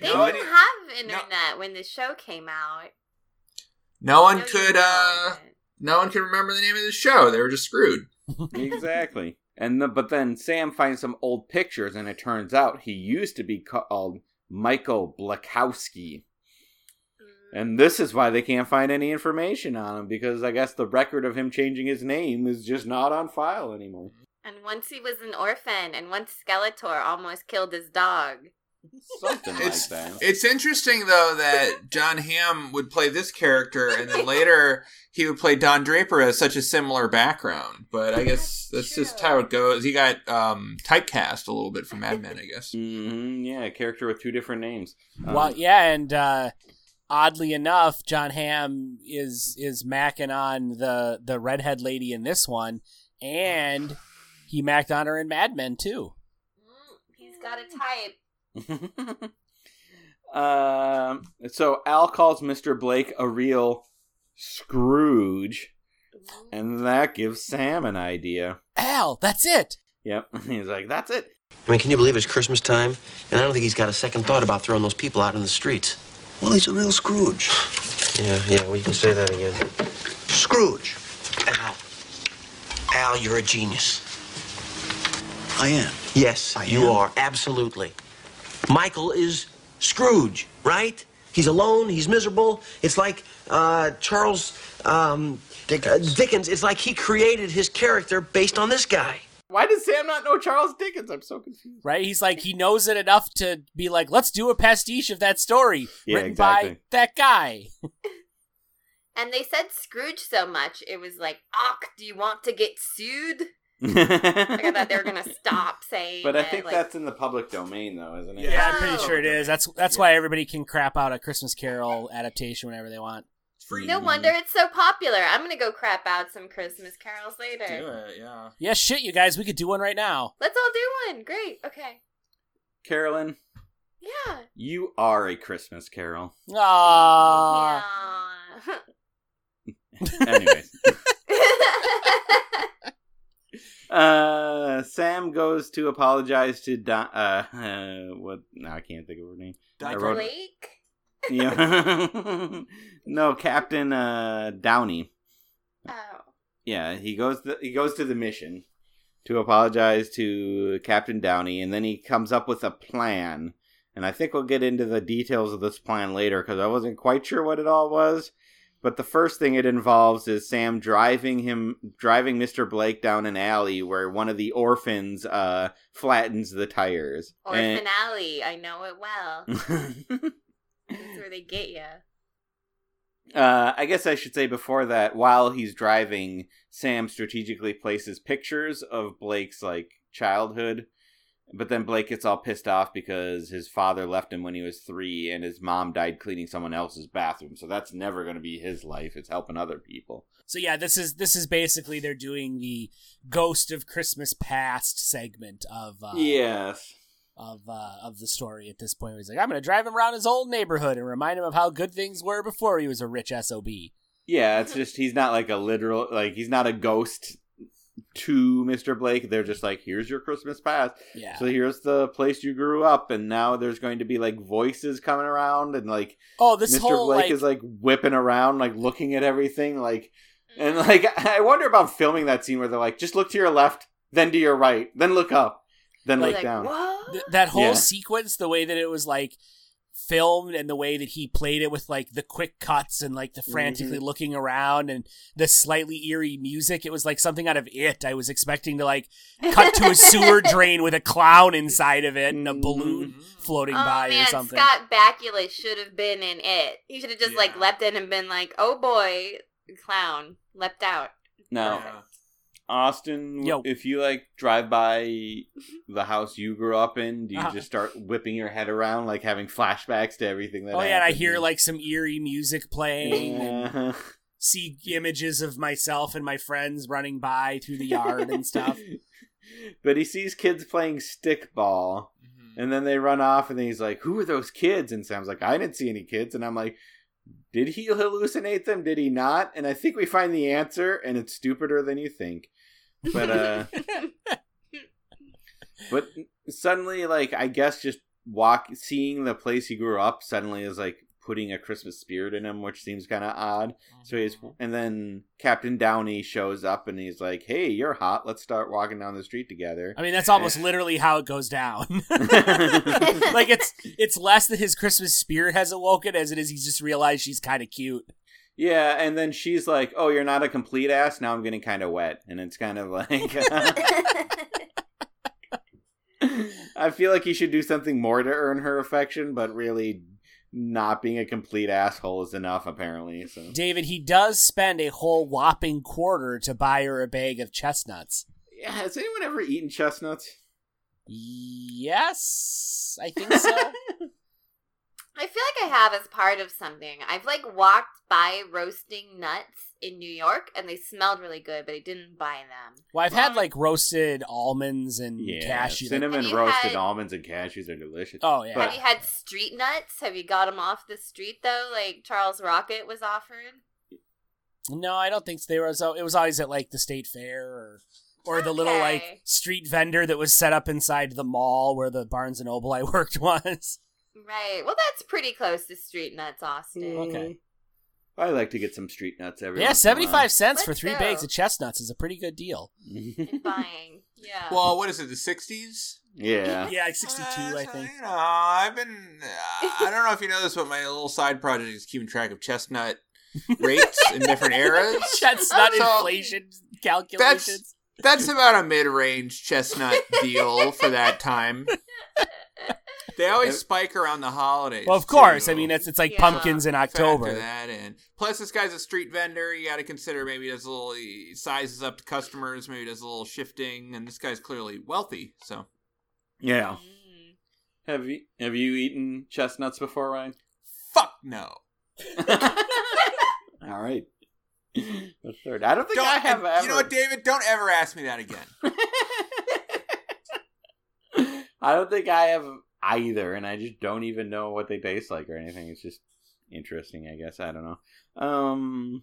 They Nobody- didn't have internet when the show came out. No one No, could. uh don't. No one could remember the name of the show. They were just screwed. exactly. And the, but then Sam finds some old pictures, and it turns out he used to be called Michael Blakowski. Mm. And this is why they can't find any information on him because I guess the record of him changing his name is just not on file anymore. And once he was an orphan, and once Skeletor almost killed his dog. Something It's like that. it's interesting though that Jon Hamm would play this character, and then later he would play Don Draper as such a similar background. But I guess that's just how it goes. He got um, typecast a little bit for Mad Men, I guess. hmm yeah, a character with two different names. Um, well, yeah, and uh, oddly enough, Jon Hamm is is macking on the the redhead lady in this one, and he macked on her in Mad Men too. He's got a type. um, so Al calls Mr. Blake a real Scrooge, and that gives Sam an idea. Al, that's it. Yep, he's like, "That's it." I mean, can you believe it's Christmas time? And I don't think he's got a second thought about throwing those people out in the streets. Well, he's a real Scrooge. Yeah, yeah, we can say that again. Scrooge. Al. Al, you're a genius. I am. Yes, I you am. are. Absolutely. Michael is Scrooge, right? He's alone. He's miserable. It's like uh, Charles um, Dickens. uh, Dickens. It's like he created his character based on this guy. Why does Sam not know Charles Dickens? I'm so confused. Right? He's like he knows it enough to be like, let's do a pastiche of that story Yeah, written exactly. by that guy. And they said Scrooge so much, it was like, Ock, do you want to get sued? But Like, I thought they were going to stop saying But I it, think like, that's in the public domain, though, isn't it? Yeah, I'm Oh. pretty sure it is. That's that's why everybody can crap out a Christmas Carol adaptation whenever they want. It's free. No mm-hmm. wonder it's so popular. I'm going to go crap out some Christmas carols later. Do it, yeah. Yeah, shit, you guys, we could do one right now. Let's all do one. Great. Okay. Carolyn, Yeah. you are a Christmas Carol. Aww. Anyways, uh, Sam goes to apologize to Don. Uh, uh, what? No, I can't think of her name. I wrote- Blake? Yeah. no, Captain uh, Downey. Oh. Yeah, he goes. To, he goes to the mission to apologize to Captain Downey, and then he comes up with a plan. And I think we'll get into the details of this plan later because I wasn't quite sure what it all was. But the first thing it involves is Sam driving him, driving Mr. Blake down an alley where one of the orphans uh, flattens the tires. Or And- finale. I know it well. That's where they get you. Uh, I guess I should say before that, while he's driving, Sam strategically places pictures of Blake's like childhood, but then Blake gets all pissed off because his father left him when he was three, and his mom died cleaning someone else's bathroom. So that's never going to be his life. It's helping other people. So yeah, this is this is basically they're doing the Ghost of Christmas Past segment of uh, yes. of uh, of the story at this point. He's like, I'm going to drive him around his old neighborhood and remind him of how good things were before he was a rich sob. Yeah, it's just he's not like a literal like he's not a ghost to Mr. Blake. They're just like, here's your Christmas past. Yeah. So here's the place you grew up, and now there's going to be like voices coming around, and like oh, this Mr. whole Blake like, is like whipping around, like looking at everything, like mm-hmm. and like I wonder about filming that scene where they're like, just look to your left, then to your right, then look up, then Like- look Like, down. what? th- that whole Yeah. sequence, the way that it was like filmed and the way that he played it with like the quick cuts and like the frantically Mm-hmm. looking around and the slightly eerie music, it was like something out of it. I was expecting to like cut to a sewer drain with a clown inside of it and a balloon floating Oh by man, or something. Scott Bakula should have been in it. He should have just like leapt in and been like, "Oh boy, clown leapt out." No. Yeah. Austin, Yo. if you like drive by the house you grew up in, do you Uh-huh. just start whipping your head around, like having flashbacks to everything that? Oh yeah, and I hear like some eerie music playing and Uh-huh. see images of myself and my friends running by through the yard and stuff. but he sees kids playing stickball, Mhm. and then they run off, and then he's like, "Who are those kids?" And Sam's like, "I didn't see any kids," and I'm like. Did he hallucinate them? Did he not? And I think we find the answer, and it's stupider than you think. But uh, but suddenly, like I guess, just walk seeing the place he grew up suddenly is like putting a Christmas spirit in him, which seems kind of odd. So he's mm-hmm. and then Captain Downey shows up and he's like, "Hey, you're hot. Let's start walking down the street together." I mean, that's almost literally how it goes down. like it's it's less that his Christmas spirit has awoken as it is he's just realized she's kind of cute. Yeah, and then she's like, "Oh, you're not a complete ass. Now I'm getting kind of wet," and it's kind of like. I feel like he should do something more to earn her affection, but really not being a complete asshole is enough, apparently. So David, he does spend a whole whopping quarter to buy her a bag of chestnuts. yeah, has anyone ever eaten chestnuts? Yes, I think so. I feel like I have as part of something. I've like walked by roasting nuts in New York, and they smelled really good, but I didn't buy them. well, I've had like roasted almonds and Yeah, cashew. like- cinnamon roasted had- almonds and cashews are delicious. Oh, yeah. But- Have you had street nuts? Have you got them off the street though, like Charles Rocket was offering? no, I don't think so. they were. So it was always at like the state fair or or the little like street vendor that was set up inside the mall where the Barnes and Noble I worked was. Right. Well, that's pretty close to street nuts, Austin. Okay. I like to get some street nuts every Yeah, once in a while. seventy five cents for Let's three go. bags of chestnuts is a pretty good deal. And buying. Yeah. Well, what is it? The '60s? yeah. Yeah, like sixty two, Uh, I think. You know, I've been. Uh, I don't know if you know this, but my little side project is keeping track of chestnut rates in different eras. Chestnut So, inflation calculations. That's, That's about a mid-range chestnut deal for that time. They always spike around the holidays. Well, of course. too. I mean, it's it's like Yeah. pumpkins in Factor October. that in. Plus, this guy's a street vendor. You got to consider maybe does a little he sizes up to customers. Maybe does a little shifting. And this guy's clearly wealthy. So Yeah. Mm. Have you have you eaten chestnuts before, Ryan? fuck no. All right. The third. I don't think Don't, I have ever. You know what, David? Don't ever ask me that again. I don't think I have either, and I just don't even know what they taste like or anything. It's just interesting, I guess. I don't know. Um.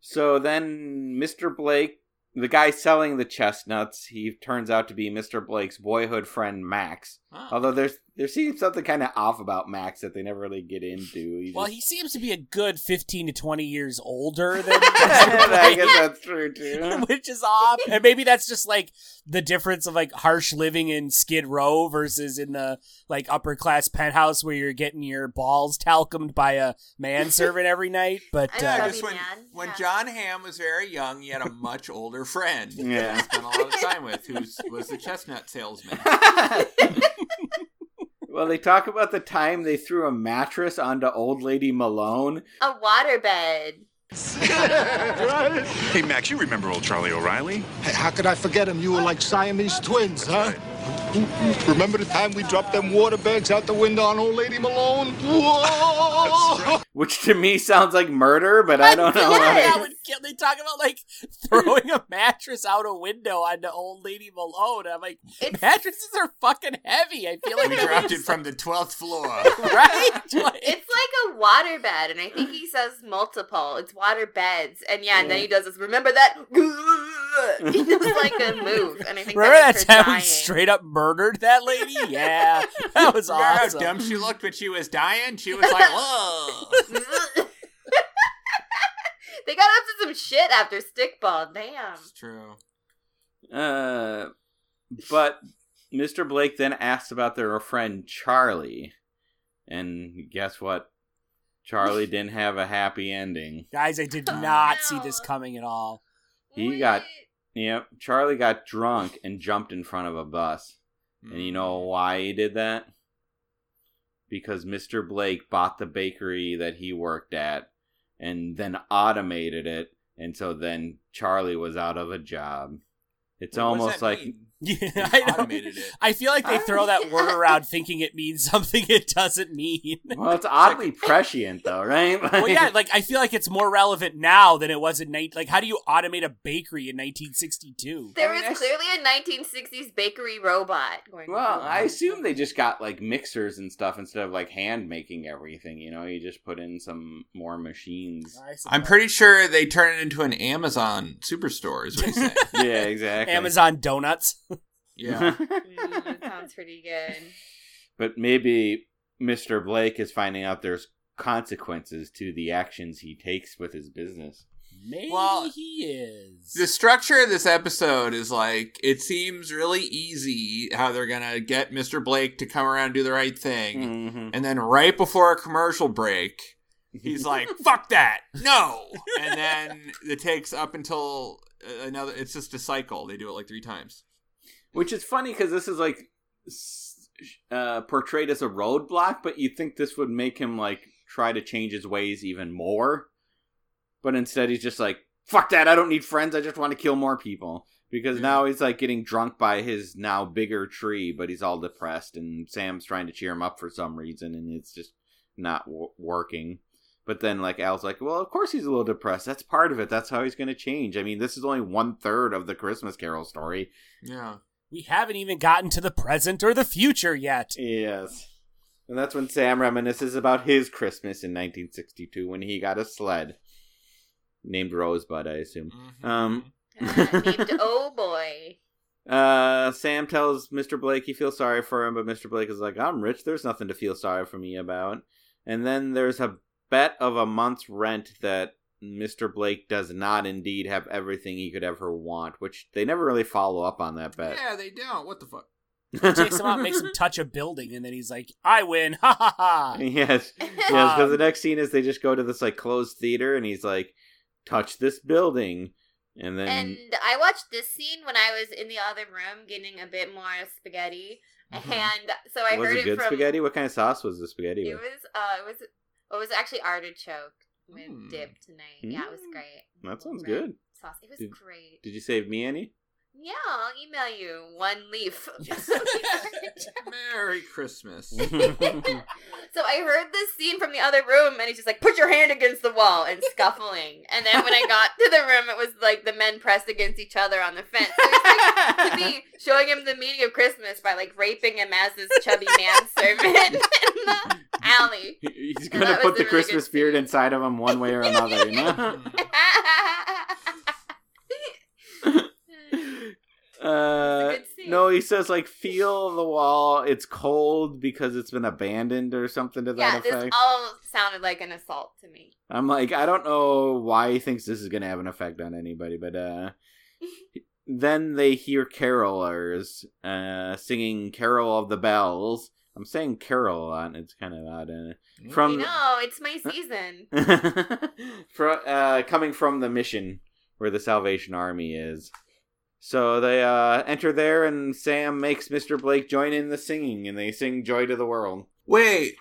So then, Mr. Blake, the guy selling the chestnuts, he turns out to be Mr. Blake's boyhood friend Max, Huh. Although there's there seems something kind of off about Max that they never really get into. He Well, just- he seems to be a good 15 to 20 years older than I guess that's true too. which is off. And maybe that's just like the difference of like harsh living in Skid Row versus in the like upper class penthouse where you're getting your balls talcumed by a manservant every night. But I uh, know, I Chubby guess when, when yeah. Jon Hamm was very young, he had a much older friend. Yeah. that he spent a lot of time with, who was the chestnut salesman. Well, they talk about the time they threw a mattress onto old lady Malone. A waterbed. Hey, Max, you remember old Charlie O'Reilly? Hey, how could I forget him? You were like Siamese twins, huh? Remember the time we dropped them water bags out the window on old lady Malone? Whoa! Which to me sounds like murder, but I don't know. yeah, why. that would kill. They talk about like throwing a mattress out a window onto old lady Malone. I'm like, It's mattresses are fucking heavy. I feel like We dropped it from the 12th floor. right. Like, it's like a water bed, and I think he says multiple. It's water beds, and yeah, and then he does this. Remember that? he does like a move, and I think remember that that, makes her time we straight up murdered that lady? Yeah, that was Remember how dumb she looked when she was dying? She was like, whoa. they got up to some shit after Stickball. Damn. It's true. Uh, but Mr. Blake then asks about their friend Charlie, and guess what? Charlie didn't have a happy ending. Guys, I did Oh, not see this coming at all. He got- Yep, Charlie got drunk and jumped in front of a bus. And you know Mm. why he did that? Because Mr. Blake bought the bakery that he worked at and then automated it. And so then Charlie was out of a job. It's what's almost like mean? Yeah, They I know. it. I feel like they throw that word around thinking it means something it doesn't mean. well, it's oddly prescient though, right? well, yeah, like I feel like it's more relevant now than it was in night. Like, how do you automate a bakery in 1962? There I mean, was clearly a 1960s bakery robot going. Well, through. I assume they just got like mixers and stuff instead of like hand making everything. You know, you just put in some more machines. I'm pretty sure they turn it into an Amazon superstore, is what he's saying. yeah, exactly. Amazon donuts. Yeah. Mm, that sounds pretty good. but maybe Mr. Blake is finding out there's consequences to the actions he takes with his business. Maybe Well, he is. The structure of this episode is like it seems really easy how they're gonna get Mr. Blake to come around and do the right thing, Mhm. and then right before a commercial break, he's like, "Fuck that, no!" And then it takes up until uh, another. It's just a cycle. They do it like three times. Which is funny because this is like uh, portrayed as a roadblock, but you'd think this would make him like try to change his ways even more. But instead, he's just like, "Fuck that! I don't need friends. I just want to kill more people." Because now he's like getting drunk by his now bigger tree, but he's all depressed, and Sam's trying to cheer him up for some reason, and it's just not w- working. But then, like Al's like, "Well, of course he's a little depressed. That's part of it. That's how he's going to change. I mean, this is only one third of the Christmas Carol story." Yeah. We haven't even gotten to the present or the future yet. Yes. And that's when Sam reminisces about his Christmas in 1962 when he got a sled. Named Rosebud, I assume. Mhm. Um, Uh, named Oh Boy. uh, Sam tells Mr. Blake he feels sorry for him, but Mr. Blake is like, I'm rich, there's nothing to feel sorry for me about. And then there's a bet of a month's rent that Mr. Blake does not indeed have everything he could ever want, which they never really follow up on that bet. Yeah, they don't. What the fuck? He takes him out, makes him touch a building, and then he's like, "I win!" Ha ha ha! yes, yes. Because Um, the next scene is they just go to this like closed theater, and he's like, "Touch this building," and then And I watched this scene when I was in the other room getting a bit more spaghetti, Mhm. and so I was heard it it from. spaghetti? What kind of sauce was the spaghetti? It with? was uh, it was it was actually artichoke with Mm. dip tonight. Yeah, it was Mm. great. That sounds good. Sauce. It was Did- great. Did you save me any? Yeah, I'll email you one leaf. Merry Christmas. so I heard this scene from the other room, and he's just like, "Put your hand against the wall," and scuffling. And then when I got to the room, it was like the men pressed against each other on the fence. So he's like, to me, showing him the meaning of Christmas by like raping him as this chubby manservant in the alley. He's gonna put the really Christmas good spirit inside of him one way or another. You know. Uh, no, he says like feel the wall. It's cold because it's been abandoned or something to that Yeah, effect. this all sounded like an assault to me. I'm like, I don't know why he thinks this is gonna have an effect on anybody, but uh then they hear carolers uh singing Carol of the Bells. I'm saying carol a lot, it's kind of odd. Uh, from no, it's my season. from uh coming from the mission where the Salvation Army is. So they uh enter there and Sam makes Mr. Blake join in the singing and they sing Joy to the World. Wait,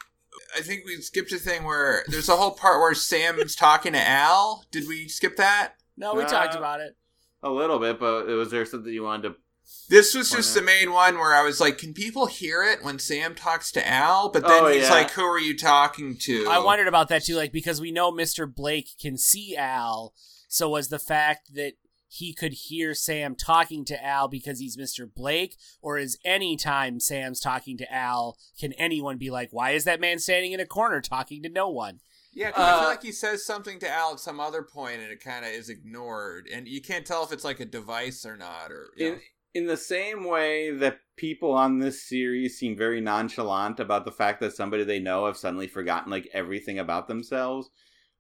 I think we skipped a thing where there's a whole part where Sam's talking to Al. Did we skip that? No, we Uh, talked about it. A little bit, but was there something you wanted to This was just not? the main one where I was like, can people hear it when Sam talks to Al? But then Oh, he's yeah. like, who are you talking to? I wondered about that too, like because we know Mr. Blake can see Al. So was the fact that he could hear Sam talking to Al because he's Mr. Blake, or is any time Sam's talking to Al, can anyone be like, "Why is that man standing in a corner talking to no one"? Yeah, 'cause I feel Uh, like he says something to Al at some other point and it kind of is ignored. And you can't tell if it's like a device or not. Or you know. in in the same way that people on this series seem very nonchalant about the fact that somebody they know have suddenly forgotten like everything about themselves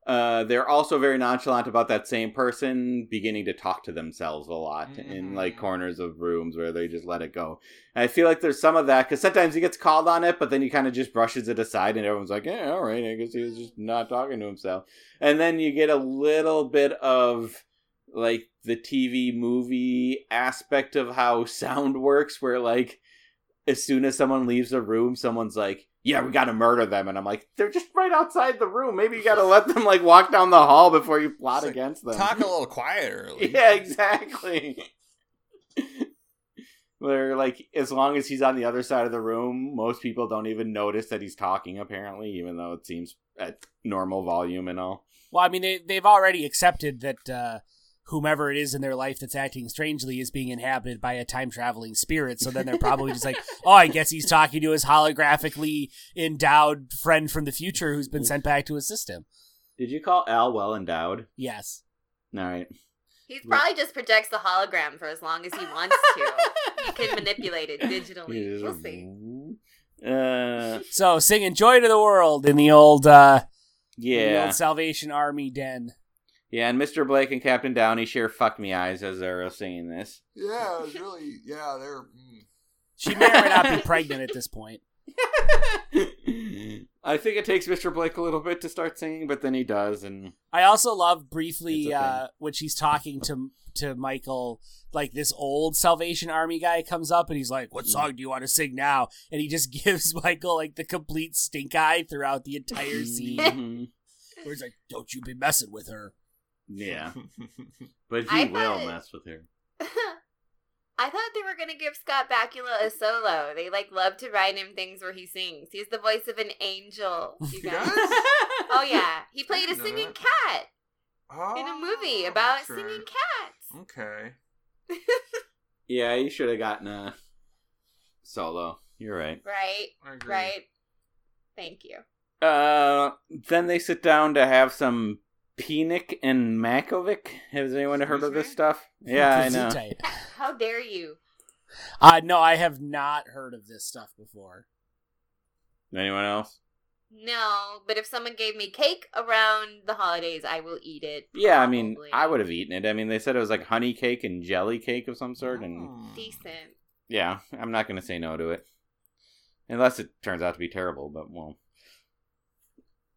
uh they're also very nonchalant about that same person beginning to talk to themselves a lot in like corners of rooms where they just let it go. And i feel like there's some of that because sometimes he gets called on it but then he kind of just brushes it aside and everyone's like yeah all right i guess he was just not talking to himself. And then you get a little bit of like the TV movie aspect of how sound works, where like as soon as someone leaves a room, someone's like, "Yeah, we got to murder them," and I'm like, "They're just right outside the room. Maybe you got to let them like walk down the hall before you plot like, against them." Talk a little quieter. yeah, exactly. Where like as long as he's on the other side of the room, most people don't even notice that he's talking. Apparently, even though it seems at normal volume and all. Well, I mean, they they've already accepted that uh, whomever it is in their life that's acting strangely is being inhabited by a time traveling spirit. So then they're probably just like, oh, I guess he's talking to his holographically endowed friend from the future who's been sent back to assist him. Did you call Al well endowed? Yes. All right. He probably just projects the hologram for as long as he wants to. he can manipulate it digitally. We'll see. Uh, So singing "Joy to the World" in the old, uh, in the yeah, old Salvation Army den. Yeah, and Mr. Blake and Captain Downey share "fuck me eyes" as they're singing this. Yeah, it was really, yeah, they're. mm. She may or may not be pregnant at this point. I think it takes Mr. Blake a little bit to start singing, but then he does, and I also love briefly a uh, when she's talking to to Michael, like this old Salvation Army guy comes up and he's like, "What song do you want to sing now?" And he just gives Michael like the complete stink eye throughout the entire scene, Mhm. where he's like, "Don't you be messing with her." Yeah, but he I will thought- mess with her. I thought they were gonna give Scott Bakula a solo. They like love to write him things where he sings. He's the voice of an angel. You guys. does? Oh yeah, he played a singing that. cat Oh, in a movie about that's singing cats. Okay. Yeah, you should have gotten a solo. You're right. Right, right. Thank you. Uh, then they sit down to have some Piernik and Makowiec. Has anyone heard of this stuff? Yeah, I know. How dare you? Uh, no, I have not heard of this stuff before. Anyone else? No, but if someone gave me cake around the holidays, I will eat it. Yeah, I mean, probably. I would have eaten it. I mean, they said it was like honey cake and jelly cake of some sort, and Mm. decent. yeah, I'm not going to say no to it. Unless it turns out to be terrible, but well.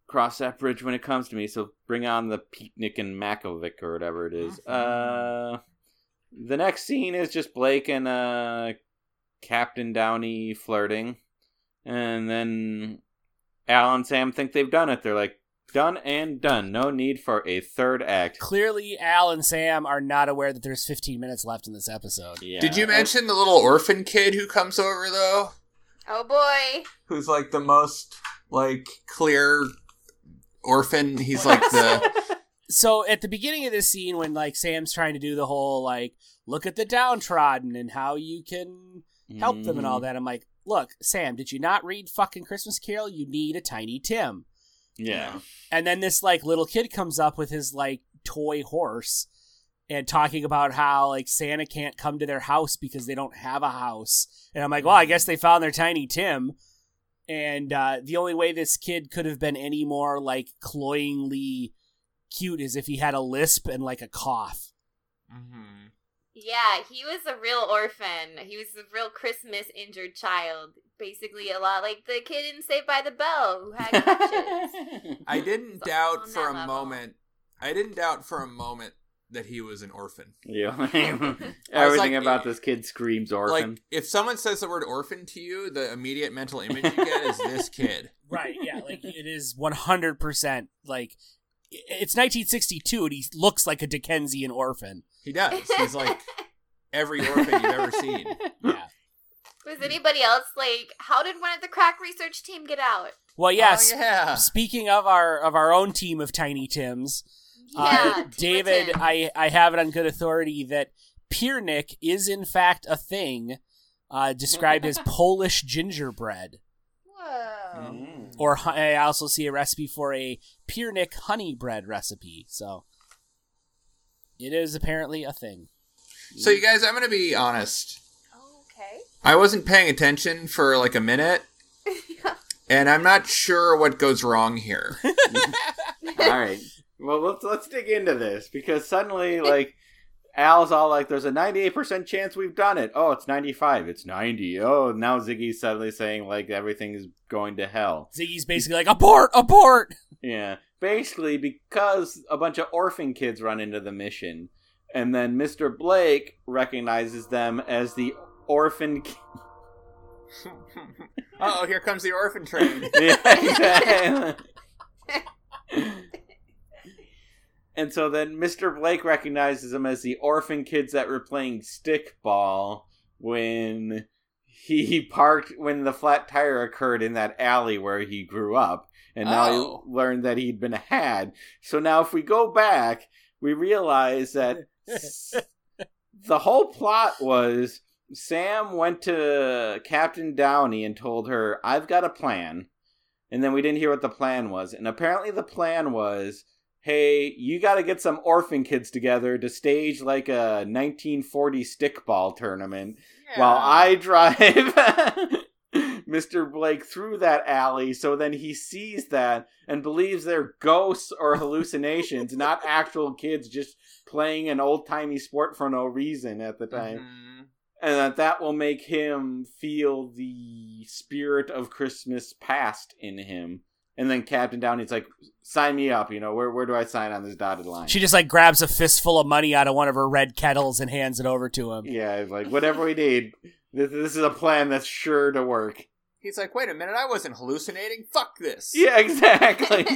Cross that bridge when it comes to me, so bring on the Picnic and Makowiec or whatever it is. Uh, the next scene is just Blake and uh, Captain Downey flirting. And then Al and Sam think they've done it. They're like, done and done. No need for a third act. Clearly, Al and Sam are not aware that there's 15 minutes left in this episode. Yeah. Did you mention the little orphan kid who comes over though? Oh boy. Who's like the most like clear orphan? He's like the so at the beginning of this scene when like sam's trying to do the whole like look at the downtrodden and how you can help them and all mm. that i'm like look sam did you not read fucking christmas carol you need a tiny tim Yeah. and then this like little kid comes up with his like toy horse and talking about how like Santa can't come to their house because they don't have a house. And I'm like, well, I guess they found their tiny Tim. And uh, the only way this kid could have been any more like cloyingly cute is if he had a lisp and like a cough. Mm-hmm. Yeah, he was a real orphan. He was a real Christmas injured child. Basically, a lot like the kid in Saved by the Bell who had crutches. I didn't So, doubt for a level. moment. I didn't doubt for a moment that he was an orphan. Yeah. Everything like- about this kid screams orphan. Like, if someone says the word orphan to you, the immediate mental image you get is this kid. Right, yeah, like it is 100% like it's 1962 and he looks like a Dickensian orphan. He does. He's like every orphan you've ever seen. Yeah. Was anybody else like? How did one of the crack research team get out? Well, yes. Oh, yeah. Speaking of our of our own team of Tiny Tims, Yeah, uh, David, I I have it on good authority that Piernik is in fact a thing, uh, described as Polish gingerbread. Whoa. Mm. Or I also see a recipe for a Piernik honey bread recipe. So it is apparently a thing. So, you guys, I'm going to be honest. Okay. I wasn't paying attention for like a minute, and I'm not sure what goes wrong here. all right. Well, let's let's dig into this because suddenly, like, Al's all like, "There's a 98% chance we've done it." Oh, it's 95. It's 90. Oh, now Ziggy's suddenly saying like everything is going to hell. Ziggy's basically like abort, abort. Yeah, basically because a bunch of orphan kids run into the mission, and then Mr. Blake recognizes them as the orphan. ki- oh, here comes the orphan train. yeah, exactly. and so then Mr. Blake recognizes them as the orphan kids that were playing stickball when he parked when the flat tire occurred in that alley where he grew up. And now Oh. he learned that he'd been had. So now if we go back, we realize that s- the whole plot was Sam went to Captain Downey and told her, I've got a plan. And then we didn't hear what the plan was. And apparently the plan was, hey, you got to get some orphan kids together to stage like a 1940 stickball tournament while I drive Mr. Blake through that alley. So then he sees that and believes they're ghosts or hallucinations, not actual kids just playing an old timey sport for no reason at the time. Mhm. And that that will make him feel the spirit of Christmas past in him. And then Captain Downey's like, sign me up, you know, where, where do I sign on this dotted line? She just like grabs a fistful of money out of one of her red kettles and hands it over to him. yeah, it's like, whatever we need. This, this is a plan that's sure to work. He's like, wait a minute, I wasn't hallucinating. Fuck this. Yeah, exactly.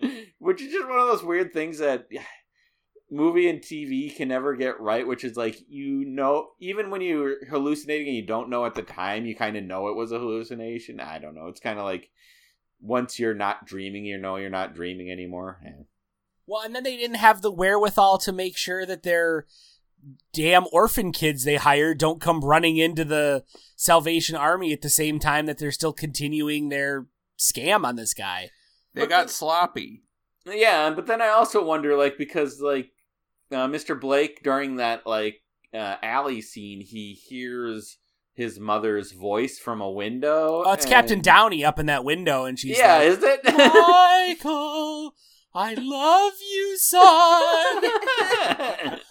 which is just one of those weird things that movie and TV can never get right, which is like you know even when you're hallucinating and you don't know at the time, you kind of know it was a hallucination. I don't know. It's kind of like once you're not dreaming, you know you're not dreaming anymore. Yeah. Well, and then they didn't have the wherewithal to make sure that their damn orphan kids they hired don't come running into the Salvation Army at the same time that they're still continuing their scam on this guy. They got sloppy. Yeah, but then I also wonder like because like uh, Mr. Blake during that like uh, alley scene, he hears his mother's voice from a window. Oh, it's and- Captain Downey up in that window, and she's yeah, like, is it? Michael, I love you, son.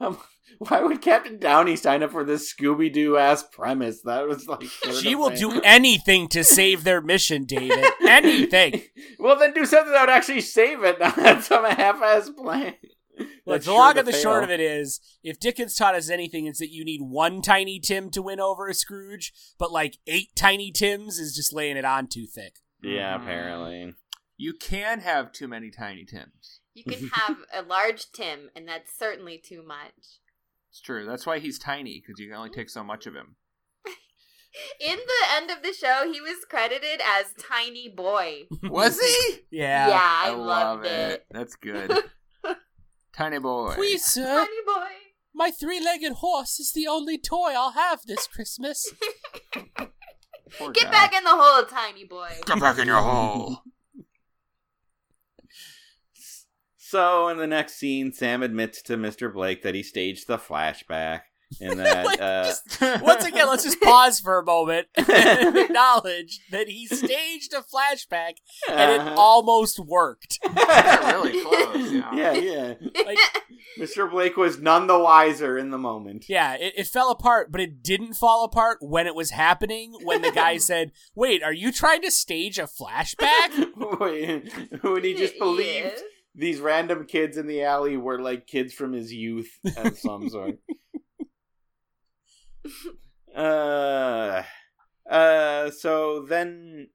Um, why would Captain Downey sign up for this Scooby Doo ass premise? That was like she will do anything to save their mission, David. Anything. well, then do something that would actually save it, not some half-ass plan. Look, the sure long to and the fail. short of it is, if Dickens taught us anything, it's that you need one Tiny Tim to win over a Scrooge, but like eight Tiny Tims is just laying it on too thick. Yeah, Mhm. apparently. You can have too many tiny Tims. You can have a large Tim, and that's certainly too much. It's true. That's why he's tiny, because you can only take so much of him. In the end of the show, he was credited as Tiny Boy. Was he? Yeah. Yeah, I, love loved it. it. That's good. Tiny boy. Please, sir, Tiny Boy. my three-legged horse is the only toy I'll have this Christmas. Poor Get guy. back in the hole, Tiny Boy. Get back in your hole. So in the next scene, Sam admits to Mr. Blake that he staged the flashback and that Like, uh, just- once again, let's just pause for a moment and acknowledge that he staged a flashback and it Uh-huh. almost worked. really close. Yeah. yeah, yeah. Like, Mr. Blake was none the wiser in the moment. yeah, it, it fell apart, but it didn't fall apart when it was happening. When the guy said, "Wait, are you trying to stage a flashback?" Wait, when he just believed Yes. these random kids in the alley were like kids from his youth of some sort. uh, uh, so then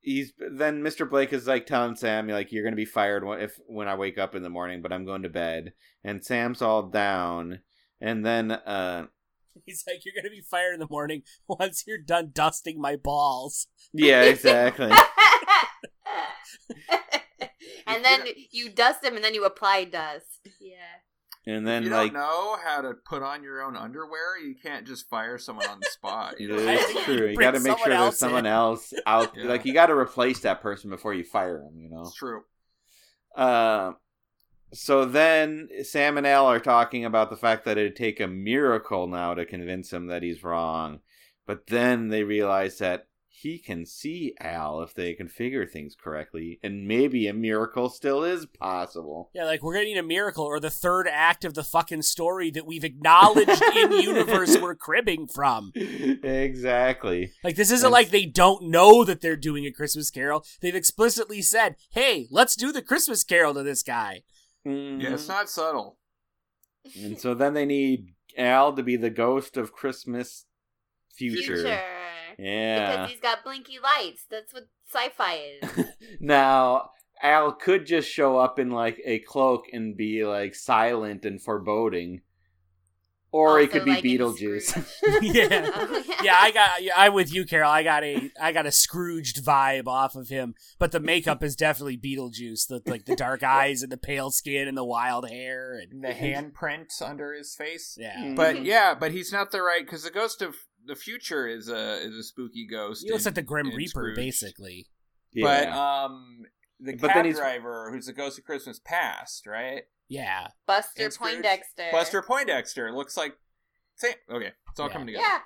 he's then Mr. Blake is like telling Sam like you're gonna be fired if when I wake up in the morning, but I'm going to bed. And Sam's all down, and then uh, He's like, "You're gonna be fired in the morning once you're done dusting my balls." yeah, exactly. and then you dust them and then you apply dust. Yeah. And If then you like don't know how to put on your own underwear, you can't just fire someone on the spot. You know? It is true. you You got to make sure there's else someone in. else out. Yeah. Like you got to replace that person before you fire him. You know. It's true. Uh, so then Sam and Al are talking about the fact that it'd take a miracle now to convince him that he's wrong, but then they realize that he can see Al if they configure things correctly, and maybe a miracle still is possible. Yeah, like we're gonna need a miracle or the third act of the fucking story that we've acknowledged in universe we're cribbing from. exactly. Like this isn't And- like they don't know that they're doing a Christmas Carol. They've explicitly said, "Hey, let's do the Christmas Carol to this guy." Mhm. Yeah, it's not subtle. And so then they need Al to be the ghost of Christmas future. Future. Yeah. Because he's got blinky lights. That's what sci-fi is. now, Al could just show up in like a cloak and be like silent and foreboding. Or he Also, could be like Beetlejuice. Yeah. Oh, Yeah, I got yeah, I'm with you, Carol. I got a I got a Scrooged vibe off of him, but the makeup is definitely Beetlejuice. The like the dark eyes and the pale skin and the wild hair and The handprint under his face. yeah. Mm-hmm. But yeah, but he's not the right because the ghost of the future is a is a spooky ghost. He looks in- like the Grim Reaper, Scrooge. basically. But um, the But cab then he's- driver, who's the ghost of Christmas past, right? Yeah. Buster Poindexter. Buster Poindexter looks like. Same. Okay, it's all Yeah. coming together. Yeah.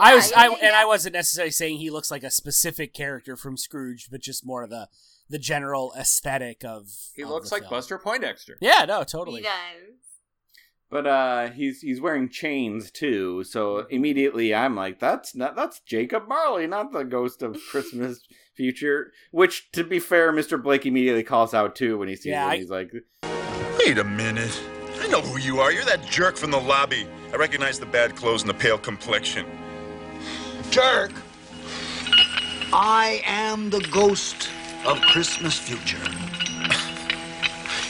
I was yeah, I yeah, and yeah. I wasn't necessarily saying he looks like a specific character from Scrooge, but just more of the the general aesthetic of He of looks the like film. Buster Poindexter. Yeah, no, totally. He totally. does. But uh he's he's wearing chains too, so immediately I'm like, that's not that's Jacob Marley, not the ghost of Christmas future. Which to be fair, Mr. Blake immediately calls out too when he sees Yeah, him. I- He's like Wait a minute. I know who you are. You're that jerk from the lobby. I recognize the bad clothes and the pale complexion. Jerk! I am the ghost of Christmas future.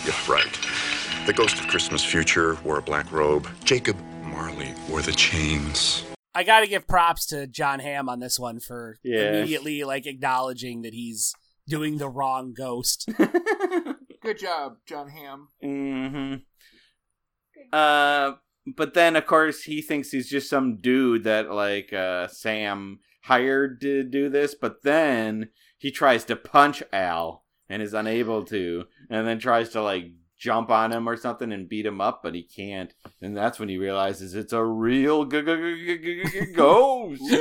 You're right. The ghost of Christmas future wore a black robe. Jacob Marley wore the chains. I got to give props to Jon Hamm on this one for Yeah. immediately like acknowledging that he's doing the wrong ghost. Good job, Jon Hamm. Mm-hmm. Uh, but then of course he thinks he's just some dude that like uh Sam hired to do this, but then he tries to punch Al and is unable to, and then tries to like jump on him or something and beat him up, but he can't. And that's when he realizes it's a real g- g- g- g- g- ghost.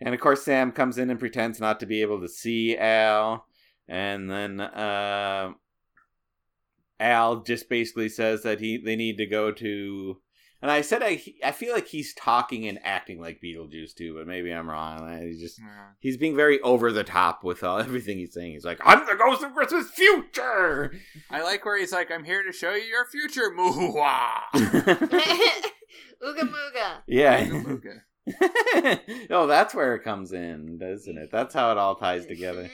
And of course, Sam comes in and pretends not to be able to see Al. And then uh, Al just basically says that he they need to go to. And I said I I feel like he's talking and acting like Beetlejuice too, but maybe I'm wrong. He's just he's being very over the top with all, everything he's saying. He's like, "I'm the ghost of Christmas future." I like where he's like, "I'm here to show you your future." Moo-wah. Ooga mooga. yeah. Ooga-booga. oh, that's where it comes in, doesn't it? That's how it all ties together.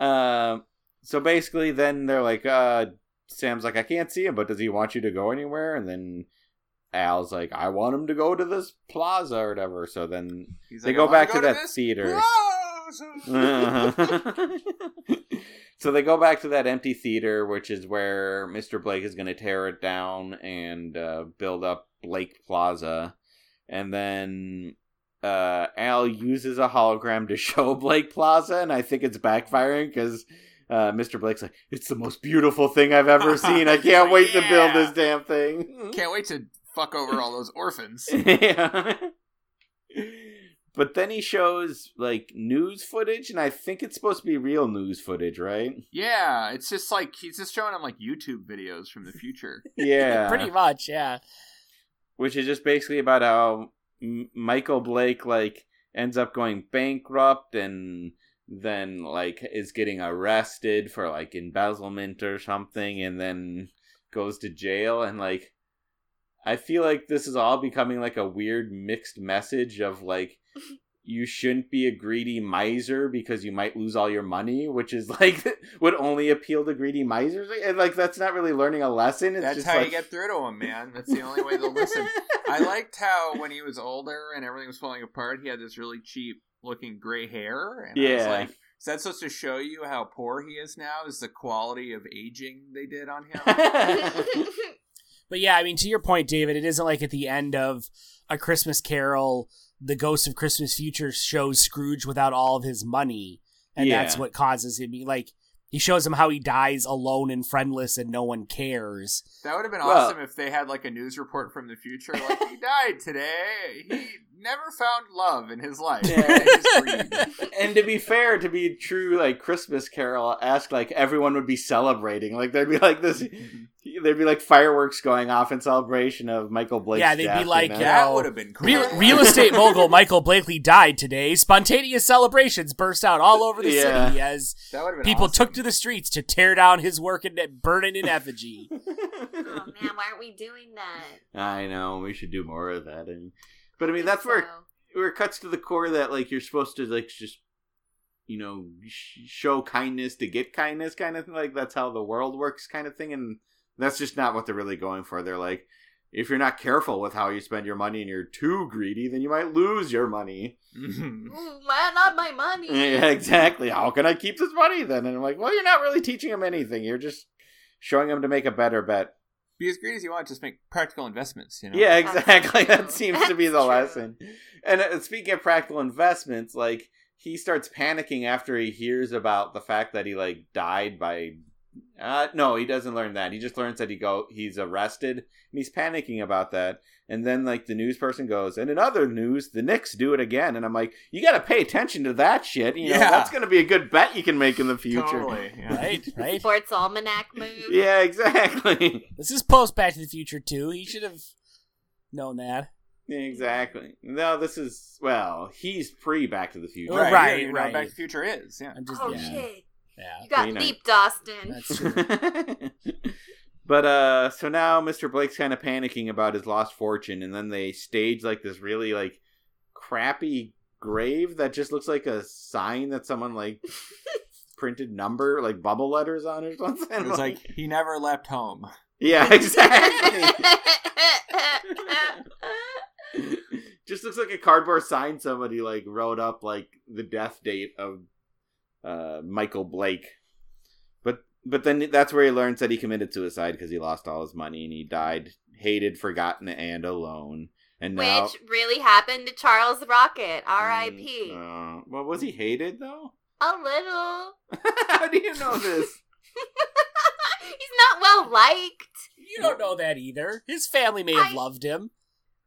Um, so basically, then they're like, uh, Sam's like, I can't see him, but does he want you to go anywhere? And then Al's like, I want him to go to this plaza or whatever. So then He's they like, go "I wanna back go to that theater. so they go back to that empty theater, which is where Mr. Blake is going to tear it down and uh, build up Blake Plaza. And then uh, Al uses a hologram to show Blake Plaza, and I think it's backfiring because uh, Mr. Blake's like, "It's the most beautiful thing I've ever seen. I can't wait to build this damn thing." Can't wait to fuck over all those orphans. yeah. But then he shows like news footage, and I think it's supposed to be real news footage, right? Yeah, it's just like he's just showing them like YouTube videos from the future. Yeah, Pretty much, yeah. which is just basically about how M- Michael Blake like ends up going bankrupt and then like is getting arrested for like embezzlement or something and then goes to jail and like I feel like this is all becoming like a weird mixed message of like you shouldn't be a greedy miser because you might lose all your money, which is like would only appeal to greedy misers. And like that's not really learning a lesson. It's That's just how like, you get through to him, man. That's the only way they'll listen. I liked how when he was older and everything was falling apart, he had this really cheap looking gray hair. And I was like, is that supposed to show you how poor he is now? Is the quality of aging they did on him? But yeah, I mean, to your point, David, it isn't like at the end of A Christmas Carol, the Ghost of Christmas Future shows Scrooge without all of his money, and that's what causes him. Like he shows him how he dies alone and friendless, and no one cares. That would have been Well- awesome if they had like a news report from the future, like he died today. He never found love in his life. Yeah. He just grieved. and to be fair, to be true, like Christmas Carol, ask like everyone would be celebrating. Like there'd be like this, there'd be like fireworks going off in celebration of Michael Blake's Yeah, they'd be death, you like, know? That would have been cool. Real, real estate mogul Michael Blakely died today. Spontaneous celebrations burst out all over the Yeah. city as That would have been people awesome. took to the streets to tear down his work and burn it in effigy. oh man, why aren't we doing that? I know we should do more of that. And, but I mean, that's where So- where it cuts to the core that like you're supposed to like just you know sh- show kindness to get kindness kind of thing. Like that's how the world works kind of thing, and that's just not what they're really going for. They're like. If you're not careful with how you spend your money and you're too greedy, then you might lose your money. Ooh, not my money. Yeah, exactly. How can I keep this money then? And I'm like, well, you're not really teaching him anything. You're just showing him to make a better bet. Be as greedy as you want, just make practical investments. You know. Yeah, exactly. That seems to be the true. lesson. And uh, speaking of practical investments, like he starts panicking after he hears about the fact that he like died by. Uh, no, he doesn't learn that. He just learns that he go he's arrested, and he's panicking about that. And then like the news person goes, and in other news, the Knicks do it again. And I'm like, you got to pay attention to that shit. You know, Yeah. that's going to be a good bet you can make in the future. Totally. Yeah. Right? Right? Sports almanac move. Yeah, exactly. This is post Back to the Future too. He should have known that. exactly. No, this is well, he's pre Back to the Future. Right, right, you know what right. Back to the Future is. Yeah. I'm just Oh yeah. shit! Yeah. You got You know. leaped, Austin. That's true. but uh so now Mr. Blake's kind of panicking about his lost fortune and then they stage like this really like crappy grave that just looks like a sign that someone like printed number like bubble letters on or something. It was like he never left home. Yeah, exactly. just looks like a cardboard sign somebody like wrote up like the death date of uh Michael Blake. But but then that's where he learns that he committed suicide because he lost all his money and he died hated, forgotten, and alone. And now Which really happened to Charles Rocket, R.I.P. Uh, well, was he hated though? A little. How do you know this? He's not well liked. You don't know that either. His family may have I- loved him.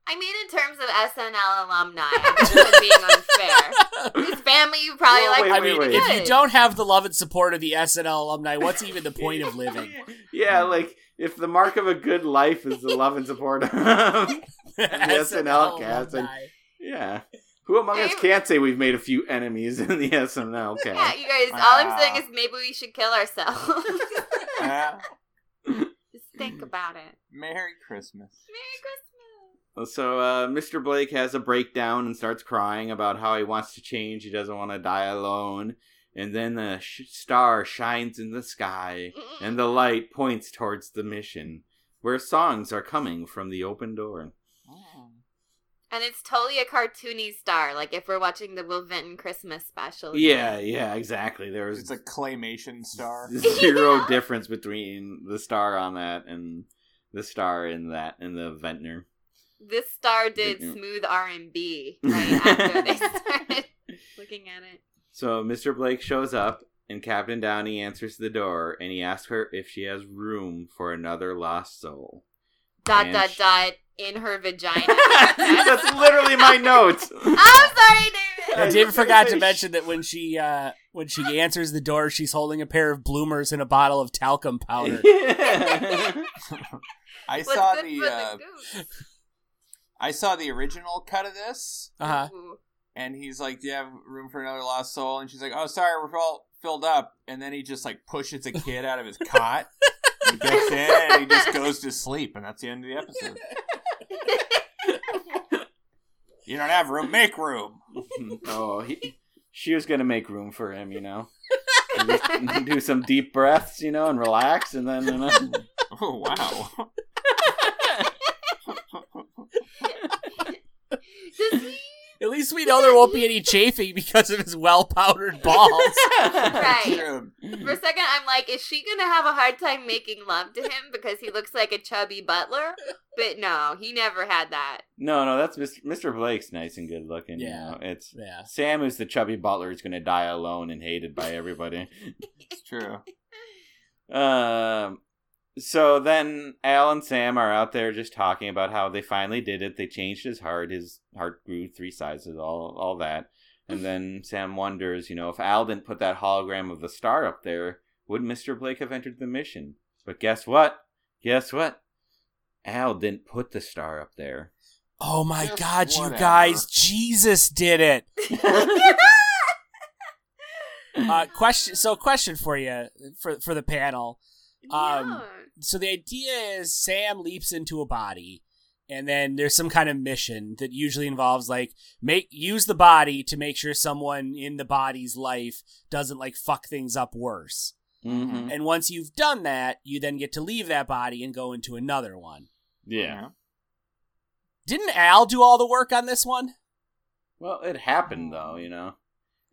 I mean, in terms of SNL alumni, I'm being unfair. His family, you probably Well, like. wait, I mean, wait. if you don't have the love and support of the SNL alumni, what's even the point of living? Yeah, like if the mark of a good life is the love and support of the SNL cast, and alumni. yeah, who among us can't say we've made a few enemies in the SNL Yeah, you guys. All I'm saying is maybe we should kill ourselves. Yeah. Just think about it. Merry Christmas. Merry Christmas. So uh, Mr. Blake has a breakdown and starts crying about how he wants to change. He doesn't want to die alone. And then the sh- star shines in the sky, and the light points towards the mission, where songs are coming from the open door. And it's totally a cartoony star, like if we're watching the Will Vinton Christmas special. Yeah, yeah, exactly. There was It's a claymation star. zero Yeah. difference between the star on that and the star in that in the Vinton. This star did Yeah. smooth R and B right after they started looking at it. So Mr. Blake shows up and Captain Downey answers the door, and he asks her if she has room for another lost soul. Dot And dot sh- dot in her vagina. That's literally my notes. I'm sorry, David. Uh, David forgot to mention that when she uh, when she answers the door, she's holding a pair of bloomers and a bottle of talcum powder. I What's saw good the, uh, goose? I saw the original cut of this, Uh huh. And he's like, "Do you have room for another lost soul?" And she's like, "Oh, sorry, we're all filled up." And then he just like pushes a kid out of his cot. He gets in and he just goes to sleep, and that's the end of the episode. You don't have room, make room. oh, he, she was gonna make room for him, you know. Do some deep breaths, you know, and relax, and then you know. Oh wow. Does he? At least we know there won't be any chafing because of his well powdered balls. Right. True. For a second, I'm like, is she gonna have a hard time making love to him because he looks like a chubby butler? But no, he never had that. No, no, that's Mr. Mr. Blake's nice and good looking. Yeah. You know? It's Yeah. Sam, who's the chubby butler, is gonna die alone and hated by everybody. It's true. Um, so then Al and Sam are out there just talking about how they finally did it. They changed his heart. His heart grew three sizes. All all that. And then Sam wonders, you know, if Al didn't put that hologram of the star up there, would Mister Blake have entered the mission? But guess what? Guess what? Al didn't put the star up there. Oh my Just god, you guys, Jesus did it. Uh, question. So, question for you for for the panel. Um, yeah. So the idea is Sam leaps into a body, and then there's some kind of mission that usually involves like make use the body to make sure someone in the body's life doesn't like fuck things up worse. Mm-hmm. And once you've done that, you then get to leave that body and go into another one. Yeah. Didn't Al do all the work on this one? Well, it happened though, you know.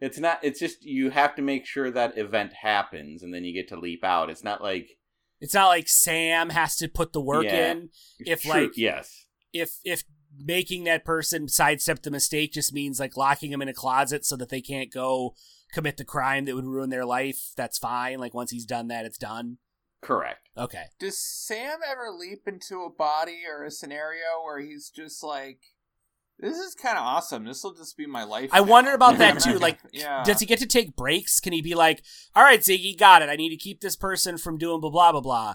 It's not. It's just you have to make sure that event happens, and then you get to leap out. It's not like It's not like Sam has to put the work Yeah. in. If True, like yes, if if making that person sidestep the mistake just means like locking them in a closet so that they can't go commit the crime that would ruin their life, that's fine. Like once he's done that, it's done. correct. Okay. Does Sam ever leap into a body or a scenario where he's just like, "This is kind of awesome. This will just be my life." I now." wonder about that too. Like, yeah. does he get to take breaks? Can he be like, "All right, Ziggy, got it. I need to keep this person from doing blah blah blah blah.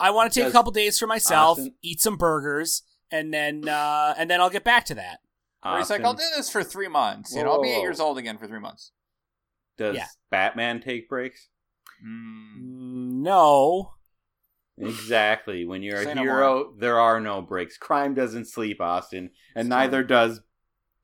I want to take Does a couple days for myself, Austin- eat some burgers, and then uh and then I'll get back to that." Where he's like, "I'll do this for three months. You know, I'll be eight Whoa. years old again for three months." Does Yeah. Batman take breaks? Mm. Mm, No. Exactly. When you're Say a no hero, there are no breaks. Crime doesn't sleep, Austin, and It's neither does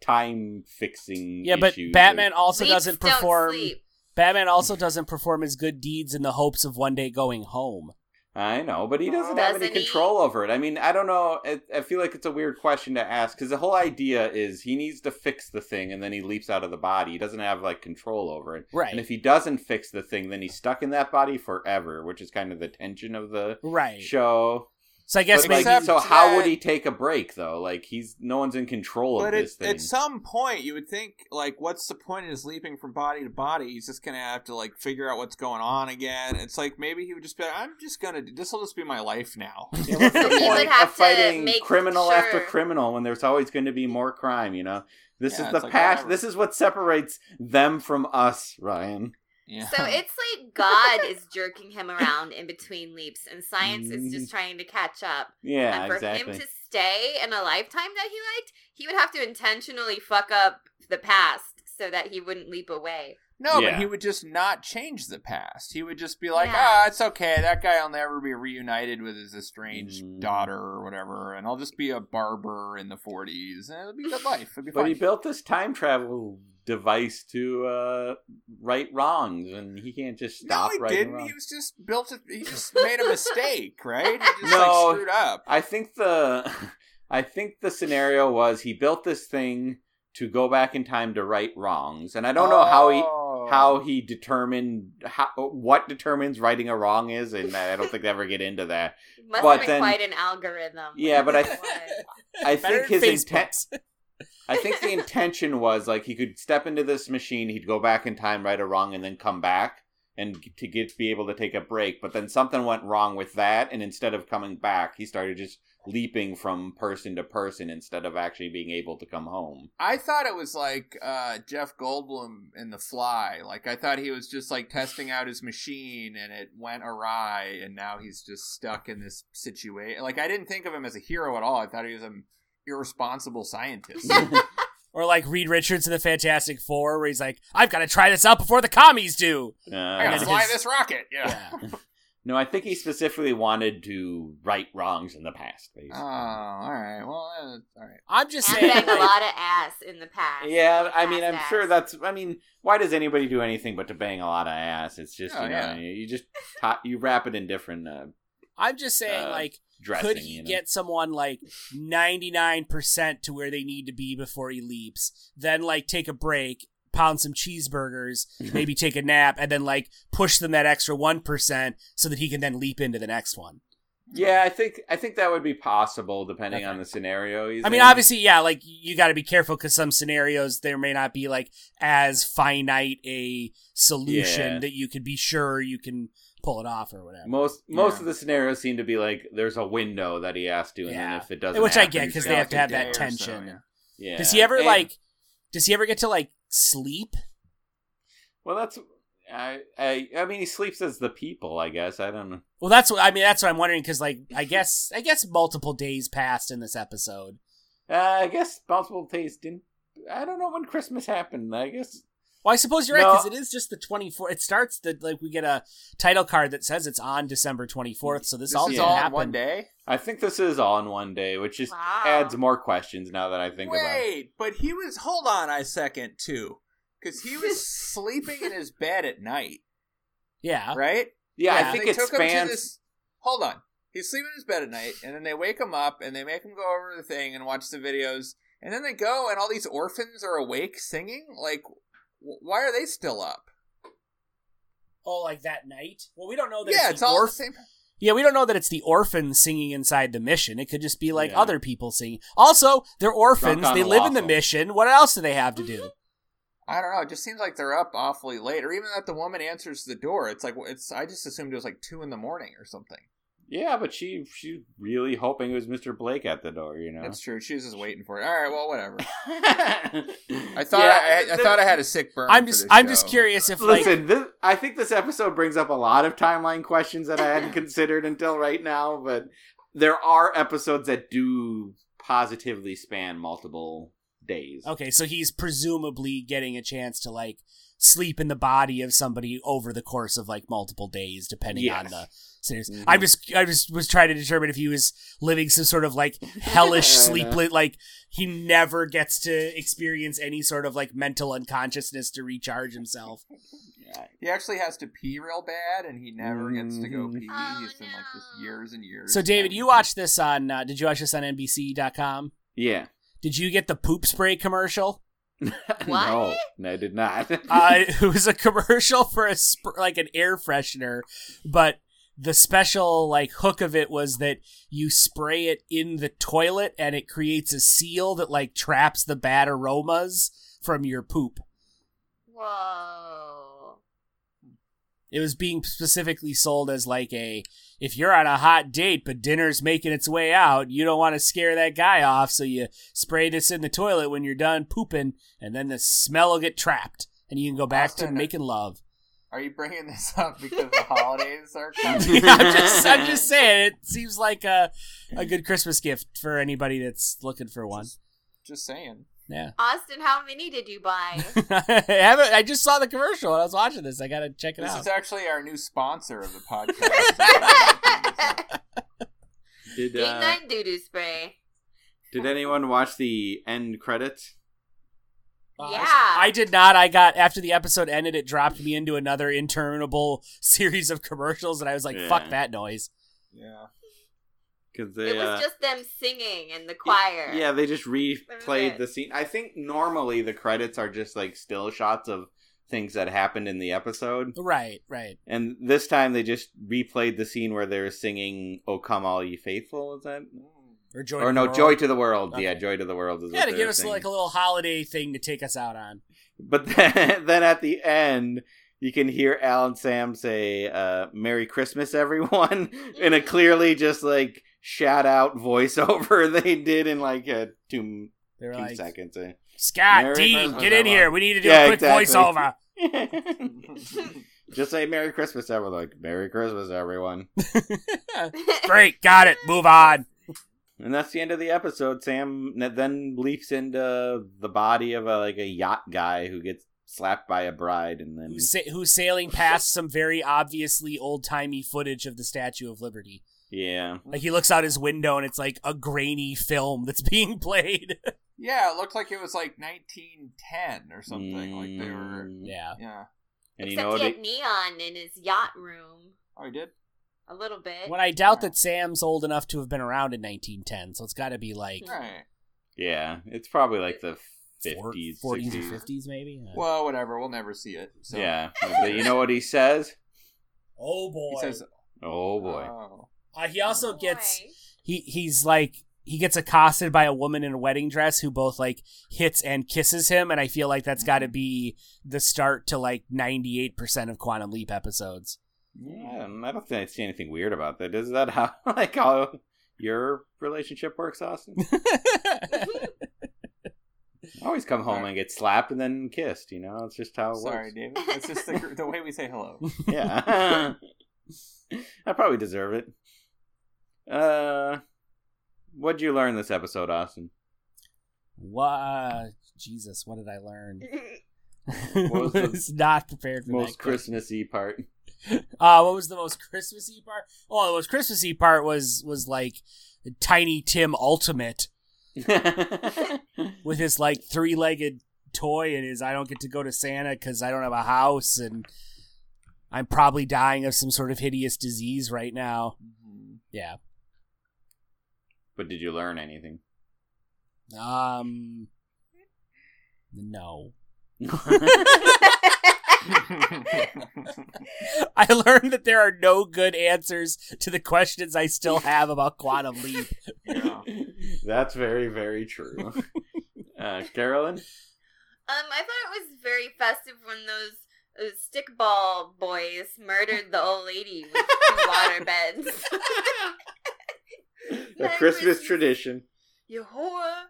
time fixing. Yeah, but issues. Batman also Leaps doesn't don't perform. sleep. Batman also doesn't perform his good deeds in the hopes of one day going home. I know, but he doesn't have any Doesn't he? control over it. I mean, I don't know. I, I feel like it's a weird question to ask because the whole idea is he needs to fix the thing, and then he leaps out of the body. He doesn't have like control over it. Right. And if he doesn't fix the thing, then he's stuck in that body forever, which is kind of the tension of the Right. show. So I guess But, maybe like, so how that- would he take a break though? Like he's no one's in control of But at, this thing. at some point, you would think, like, what's the point of his leaping from body to body? He's just gonna have to like figure out what's going on again. It's like maybe he would just be, like, I'm just gonna, this will just be my life now. Yeah, what's the So he would have of to fighting make criminal after criminal when there's always going to be more crime? You know, this Yeah, is the like, past. whatever. This is what separates them from us, Ryan. Yeah. So it's like God is jerking him around in between leaps, and science is just trying to catch up. Yeah, and for exactly. him to stay in a lifetime that he liked, he would have to intentionally fuck up the past so that he wouldn't leap away. No, Yeah. but he would just not change the past. He would just be like, Yeah. ah, it's okay. That guy will never be reunited with his estranged Mm. daughter or whatever, and I'll just be a barber in the 40s, and it'll be a good life. It'll be But fine. he built this time travel device to uh, right wrongs, and he can't just no, stop he righting didn't. wrongs. He was just built it. He just made a mistake, right? He just No. like screwed up. I think the I think the scenario was he built this thing to go back in time to right wrongs, and I don't know how he Oh. how he determined how what determines righting a wrong is, and I don't think they ever get into that. Must But have been then- quite an algorithm. Yeah, but I- I think his intent. I think the intention was like he could step into this machine, he'd go back in time, right or wrong, and then come back. and to get be able to take a break. But then something went wrong with that, and instead of coming back, he started just leaping from person to person instead of actually being able to come home. I thought it was like uh, Jeff Goldblum in The Fly. Like I thought he was just like testing out his machine and it went awry, and now he's just stuck in this situation. Like I didn't think of him as a hero at all. I thought he was an irresponsible scientists. Or like Reed Richards in the Fantastic Four, where he's like, "I've got to try this out before the commies do." Uh, I gotta fly his- this rocket. Yeah. Yeah. no, I think he specifically wanted to right wrongs in the past. Basically. Oh, all right. Well, uh, all right. I'm just saying, banged a lot of ass in the past. Yeah, I mean, I'm ass. sure that's. I mean, why does anybody do anything but to bang a lot of ass? It's just Oh, you know, yeah. you, you just you wrap it in different uh, I'm just saying, Uh, like, dressing. could he you know? get someone like 99% to where they need to be before he leaps, then like take a break, pound some cheeseburgers, mm-hmm. maybe take a nap, and then like push them that extra 1% so that he can then leap into the next one? Yeah, I think I think that would be possible depending Okay. on the scenario. I mean, in. obviously, yeah, like you got to be careful because some scenarios there may not be like as finite a solution Yeah. that you could be sure you can pull it off or whatever. most most Yeah. of the scenarios seem to be like there's a window that he has to, and Yeah. then if it doesn't, Which I happen, get because they have like to have that or so. tension. yeah. Yeah. Does he ever And- like? Does he ever get to like sleep? Well, that's. I, I I mean he sleeps as the people I guess I don't know Well, that's what I mean. That's what I'm wondering because, like, I guess, I guess multiple days passed in this episode. uh, I guess multiple days didn't I don't know when Christmas happened I guess Well, I suppose you're right because it is just the 24th. It starts the like we get a title card that says it's on December 24th. So this, This all is didn't all in one day. I think this is all in one day which just Wow. adds more questions now that I think about it. Wait, but he was. Hold on a second, too, because he was sleeping in his bed at night, Yeah. right? Yeah, Yeah. I think they it took him to this. Hold on, he's sleeping in his bed at night, and then they wake him up and they make him go over the thing and watch the videos, and then they go and all these orphans are awake singing. Like, wh- why are they still up? Oh, like that night. Well, we don't know that. yeah, it's, it's the all orph- the same. Yeah, we don't know that it's the orphans singing inside the mission. It could just be like Yeah. other people singing. Also, they're orphans. They live in the mission. What else do they have to do? I don't know. It just seems like they're up awfully late, or even that the woman answers the door. It's like it's. I just assumed it was like two in the morning or something. Yeah, but she she's really hoping it was Mr. Blake at the door. You know. That's true. She was just waiting for it. All right, well, whatever. I I thought I, I, I thought I had a sick burn. I'm for just, this I'm just curious if like Listen, this, I think this episode brings up a lot of timeline questions that I hadn't considered until right now, but there are episodes that do positively span multiple days. Okay, so he's presumably getting a chance to like sleep in the body of somebody over the course of like multiple days, depending on Yes. the series. Mhm. I'm just, I just was trying to determine if he was living some sort of like hellish I sleep, know. like he never gets to experience any sort of like mental unconsciousness to recharge himself. He actually has to pee real bad, and he never gets to go Mhm. pee. Oh, He's been like this years and years. So, David, you watched this on? Uh, did you watch this on NBC.com? Yeah. Did you get the poop spray commercial? no, no, I did not. uh, it was a commercial for a sp- like an air freshener, but the special like hook of it was that you spray it in the toilet and it creates a seal that like traps the bad aromas from your poop. Whoa. It was being specifically sold as like a if you're on a hot date but dinner's making its way out, you don't want to scare that guy off, so you spray this in the toilet when you're done pooping, and then the smell will get trapped, and you can go back to making love. Are you bringing this up because the holidays are coming? I'm just, I'm just saying, it seems like a a good Christmas gift for anybody that's looking for one. Just saying. Yeah, Austin, how many did you buy? I haven't. I just saw the commercial when I was watching this. I gotta check it This out. This is actually our new sponsor of the podcast. did Big uh, night doo doo spray. did anyone watch the end credits? Uh, Yeah. I did not. I got after the episode ended, it dropped me into another interminable series of commercials, and I was like, Yeah. "Fuck that noise." yeah. Because they It was uh, just them singing in the choir. Yeah, they just replayed the scene. I think normally the credits are just like still shots of things that happened in the episode. Right, right. And this time they just replayed the scene where they're singing "O Come All Ye Faithful." Is that? Or joy. or to the no, World. "Joy to the World." Okay. Yeah, "Joy to the World" is Yeah, to give us singing. like a little holiday thing to take us out on. But then, then at the end, you can hear Al and Sam say uh, "Merry Christmas, everyone" in a clearly just like shout out voiceover they did in like a two They're two like, seconds. eh? Scott, Merry Dean, Christmas, get in everyone." here. We need to do Yeah, a quick exactly. voiceover. just say "Merry Christmas, everyone." Like "Merry Christmas, everyone." Great, got it. Move on. And that's the end of the episode. Sam then leaps into the body of a like a yacht guy who gets slapped by a bride, and then Who's, sa- who's sailing past some very obviously old timey footage of the Statue of Liberty? Yeah, Like he looks out his window and it's like a grainy film that's being played. Yeah, it looked like it was like 1910 or something. Like they were. Mm, yeah. Yeah. And you Except know he It, had neon in his yacht room. Oh, he did. A little bit. When I doubt that Sam's old enough to have been around in 1910, so it's got to be like Right. yeah, it's probably like the 50s, 40s sixties. or 50s, maybe. Uh, Well, whatever. We'll never see it. So. Yeah, but you know what he says? oh boy. He says, Oh boy. "Oh, Uh, he also gets he he's like he gets accosted by a woman in a wedding dress who both like hits and kisses him, and I feel like that's got to be the start to like 98 percent of Quantum Leap episodes. Yeah, I don't think I see anything weird about that. Is that how like how your relationship works, Austin? Always come home and get slapped and then kissed. You know, it's just how it sorry, works. David. It's just the, the way we say hello." Yeah, I probably deserve it. Uh, what'd you learn this episode, Austin? what? Jesus, what did I learn? was was not prepared for Most that question. Christmassy part. Uh, what was the most Christmassy part? Oh, the most Christmassy part was was like Tiny Tim Ultimate with his like three legged toy and his I don't get to go to Santa because I don't have a house and I'm probably dying of some sort of hideous disease right now. Yeah. But did you learn anything? Um. No. I learned that there are no good answers to the questions I still have about Quantum Leap. Yeah. That's very, very true. uh, Carolyn? Um, I thought it was very festive when those, those stickball boys murdered the old lady with two water beds. A Merry Christmas Christmas. tradition. you whore.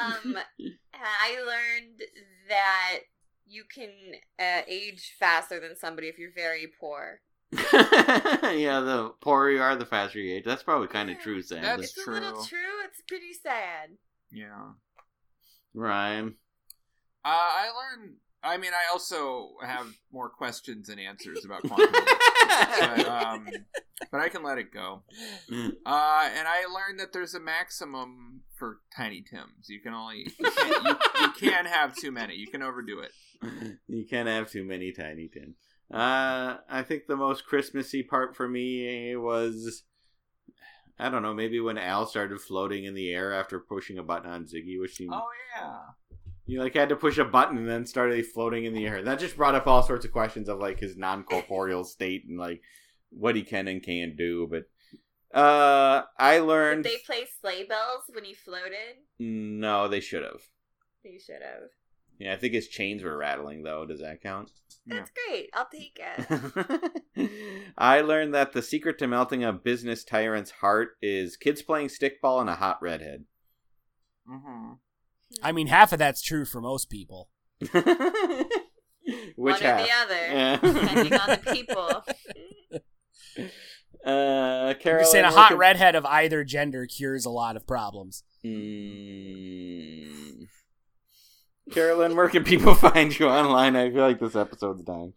Um, I learned that you can uh, age faster than somebody if you're very poor. yeah, the poorer you are, the faster you age. That's probably kind of true, Sam. That's it's true. a little true. It's pretty sad. yeah. Rhyme. Uh, I learned. I mean, I also have more questions and answers about quantum, but, um, but I can let it go. Uh, and I learned that there's a maximum for Tiny Tims. You can only you can't, you, you can't have too many. You can overdo it. you can't have too many Tiny Tims. Uh, I think the most Christmassy part for me was, I don't know, maybe when Al started floating in the air after pushing a button on Ziggy, which seemed Oh yeah. You like had to push a button and then started floating in the air. That just brought up all sorts of questions of like his non corporeal state and like what he can and can't do. But uh, I Did learned they play sleigh bells when he floated? no, they should have. They should have. Yeah, I think his chains were rattling though. Does that count? That's great. I'll take it. I learned that the secret to melting a business tyrant's heart is kids playing stickball and a hot redhead. Mm-hmm. I mean, half of that's true for most people. Which One half? or the other, Yeah. depending on the people. Uh, I'm Carol. just saying, a hot redhead of either gender cures a lot of problems. Mm. Carolyn, where can people find you online? I feel like this episode's dying.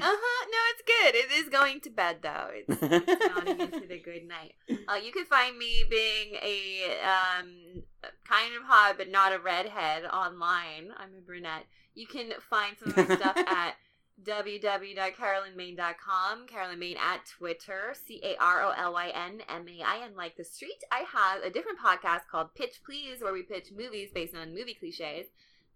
Uh huh. No, it's good. It is going to bed though. It's, it's nodding into the good night. Uh, you can find me being a um kind of hot but not a redhead online. I'm a brunette. You can find some of my stuff at www.carolynmain.com. Carolyn Main at Twitter. C A R O L Y N M A I N like the street. I have a different podcast called Pitch Please where we pitch movies based on movie cliches.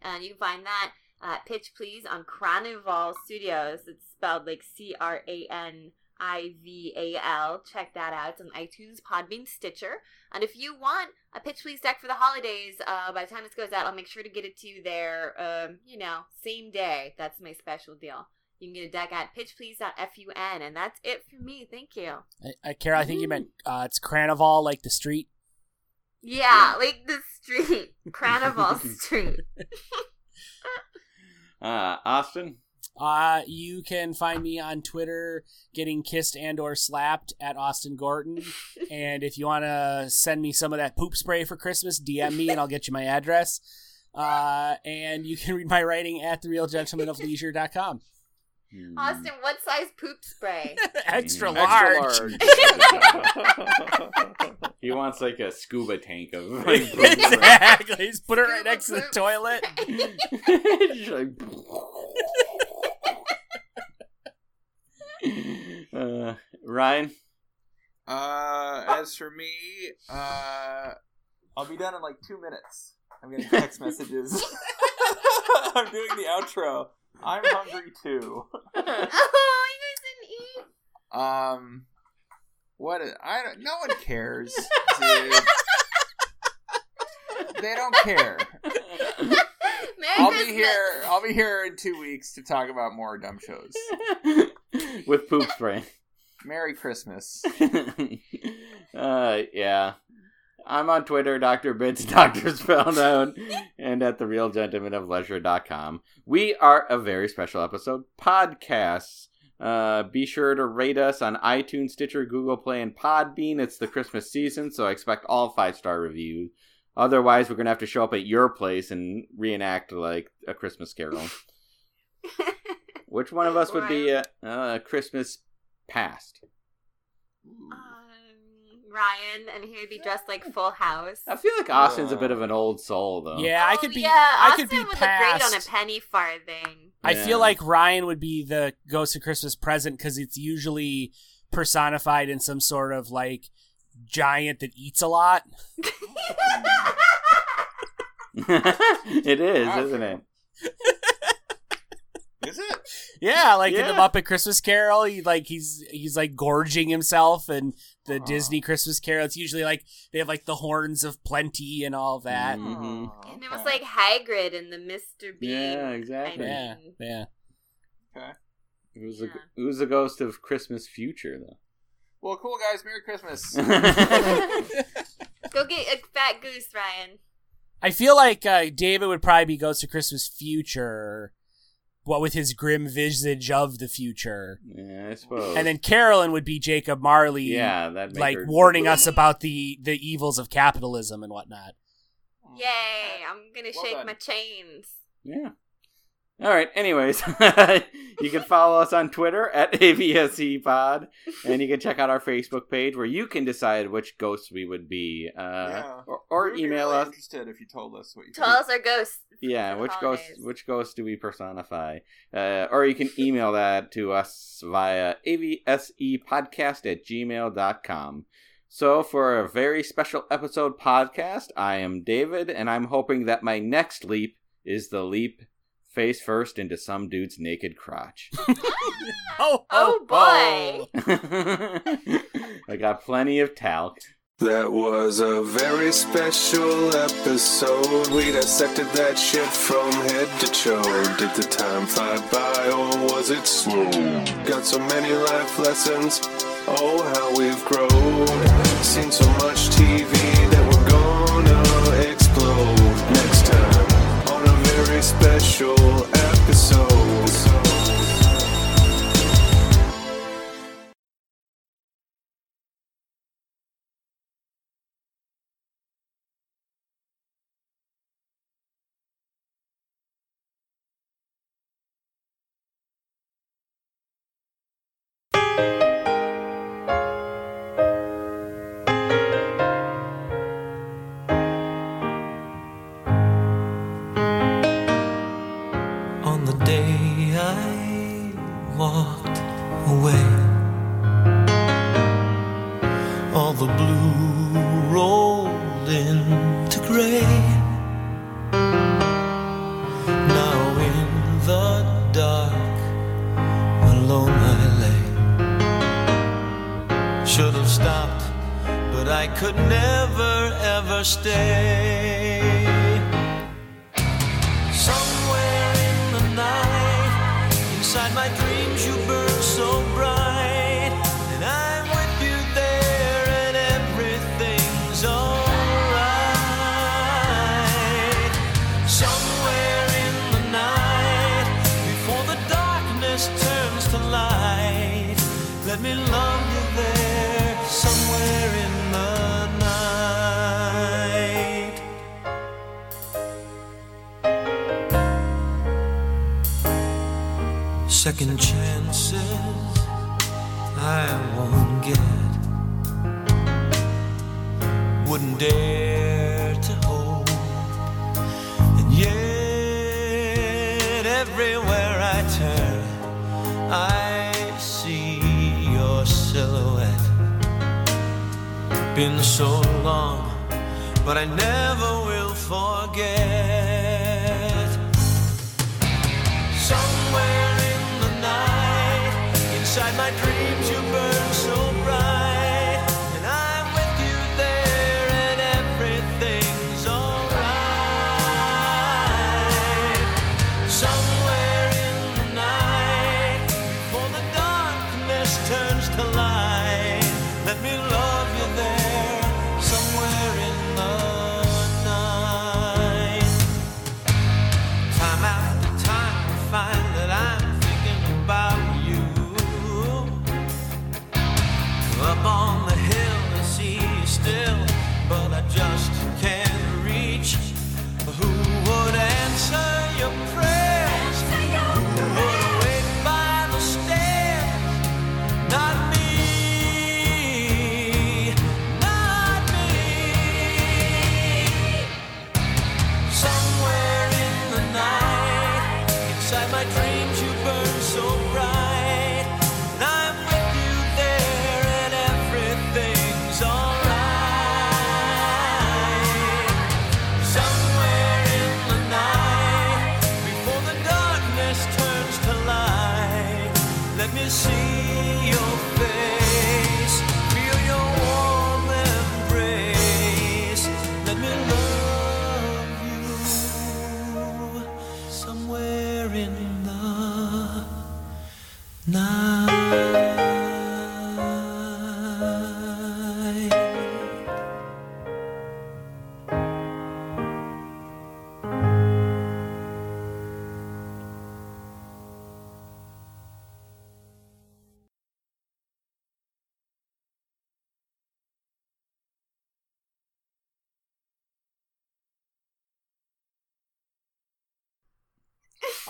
And you can find that uh, Pitch Please on Carnival Studios. It's spelled like C R A N I V A L. Check that out. It's on iTunes, Podbean, Stitcher. And if you want a Pitch Please deck for the holidays, uh, by the time this goes out, I'll make sure to get it to you there, um, you know, same day. That's my special deal. You can get a deck at pitchplease.fun, and that's it for me. Thank you. I, I, Carol, I think you meant uh, it's Carnival, like the street. Yeah, like the street, Carnival Street. Uh, Austin. Uh, you can find me on Twitter getting kissed and or slapped at Austin Gorton. and if you want to send me some of that poop spray for Christmas, DM me and I'll get you my address. Uh, and you can read my writing at therealgentlemenofleisure.com. Hmm. Austin, what size poop spray? Extra Mm, large. he wants like a scuba tank of like poop exactly. Just put it right next to the toilet. Just like- uh, Ryan. Uh, as for me, uh, I'll be done in like two minutes. I'm getting text messages. I'm doing the outro. I'm hungry too. oh, you guys didn't eat. Um, what? Is, I don't. No one cares, dude. they don't care. Merry I'll Christmas. be here. I'll be here in two weeks to talk about more dumb shows. With poop spray. Merry Christmas. uh, yeah. I'm on Twitter, Dr. Bits, Dr. Spelled Out, and at therealgentlemenofleisure.com. We are a very special episode podcast. Uh, be sure to rate us on iTunes, Stitcher, Google Play, and Podbean. It's the Christmas season, so I expect all five star reviews. Otherwise, we're gonna have to show up at your place and reenact like a Christmas Carol. Which one of us would be a, a Christmas past? Um, Ryan, and he would be dressed like Full House. I feel like Austin's a bit of an old soul, though. Yeah, I oh, could be. Yeah, I Austin could be would look great on a penny farthing. I Yeah. feel like Ryan would be the Ghost of Christmas Present because it's usually personified in some sort of like giant that eats a lot. it is, isn't it? Is it? Yeah, like in Yeah. the Muppet Christmas Carol, he like he's he's like gorging himself, and the Disney Christmas Carol, it's usually like they have like the horns of plenty and all that. Mhm. And it was like Hagrid and the Mr. Bean. Yeah, exactly. Yeah, yeah. Okay. Who's the Yeah. Who's the ghost of Christmas future though? Well, cool guys. Merry Christmas. Go get a fat goose, Ryan. I feel like uh, David would probably be Ghost of Christmas Future, what with his grim visage of the future, yeah, I suppose. and then Carolyn would be Jacob Marley. yeah, that like warning us about the the evils of capitalism and whatnot. Yay! I'm gonna Well shake done. my chains. Yeah. All right. Anyways, you can follow us on Twitter at AVSEPod, and you can check out our Facebook page where you can decide which ghosts we would be, uh, Yeah. or, or We'd email really us. Interested if you told us what you Tell us our ghosts. Yeah, which ghost holidays. which ghost do we personify? Uh, or you can email that to us via avsepodcast at gmail.com. So for a very special episode podcast, I am David, and I'm hoping that my next leap is the leap face first into some dude's naked crotch. Oh, Oh, boy. Oh, oh. I got plenty of talc. That was a very special episode. We dissected that shit from head to toe. Did the time fly by or was it slow? Got so many life lessons. Oh, how we've grown. Seen so much TV special episode.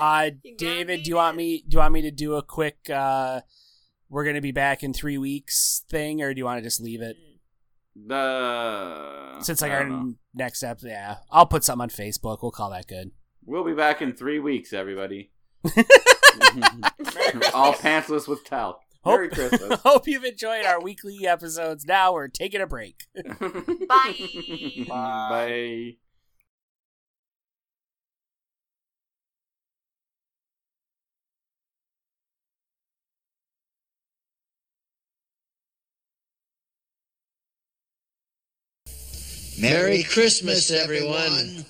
Uh, David, do you want me? Do you want me to do a quick? uh We're gonna be back in three weeks thing, or do you want to just leave it? The Since like I our know. next episode, yeah, I'll put something on Facebook. We'll call that good. We'll be back in three weeks, everybody. All pantsless with talc. Merry Christmas. hope you've enjoyed our weekly episodes. Now we're taking a break. Bye. Bye. Merry Christmas, everyone.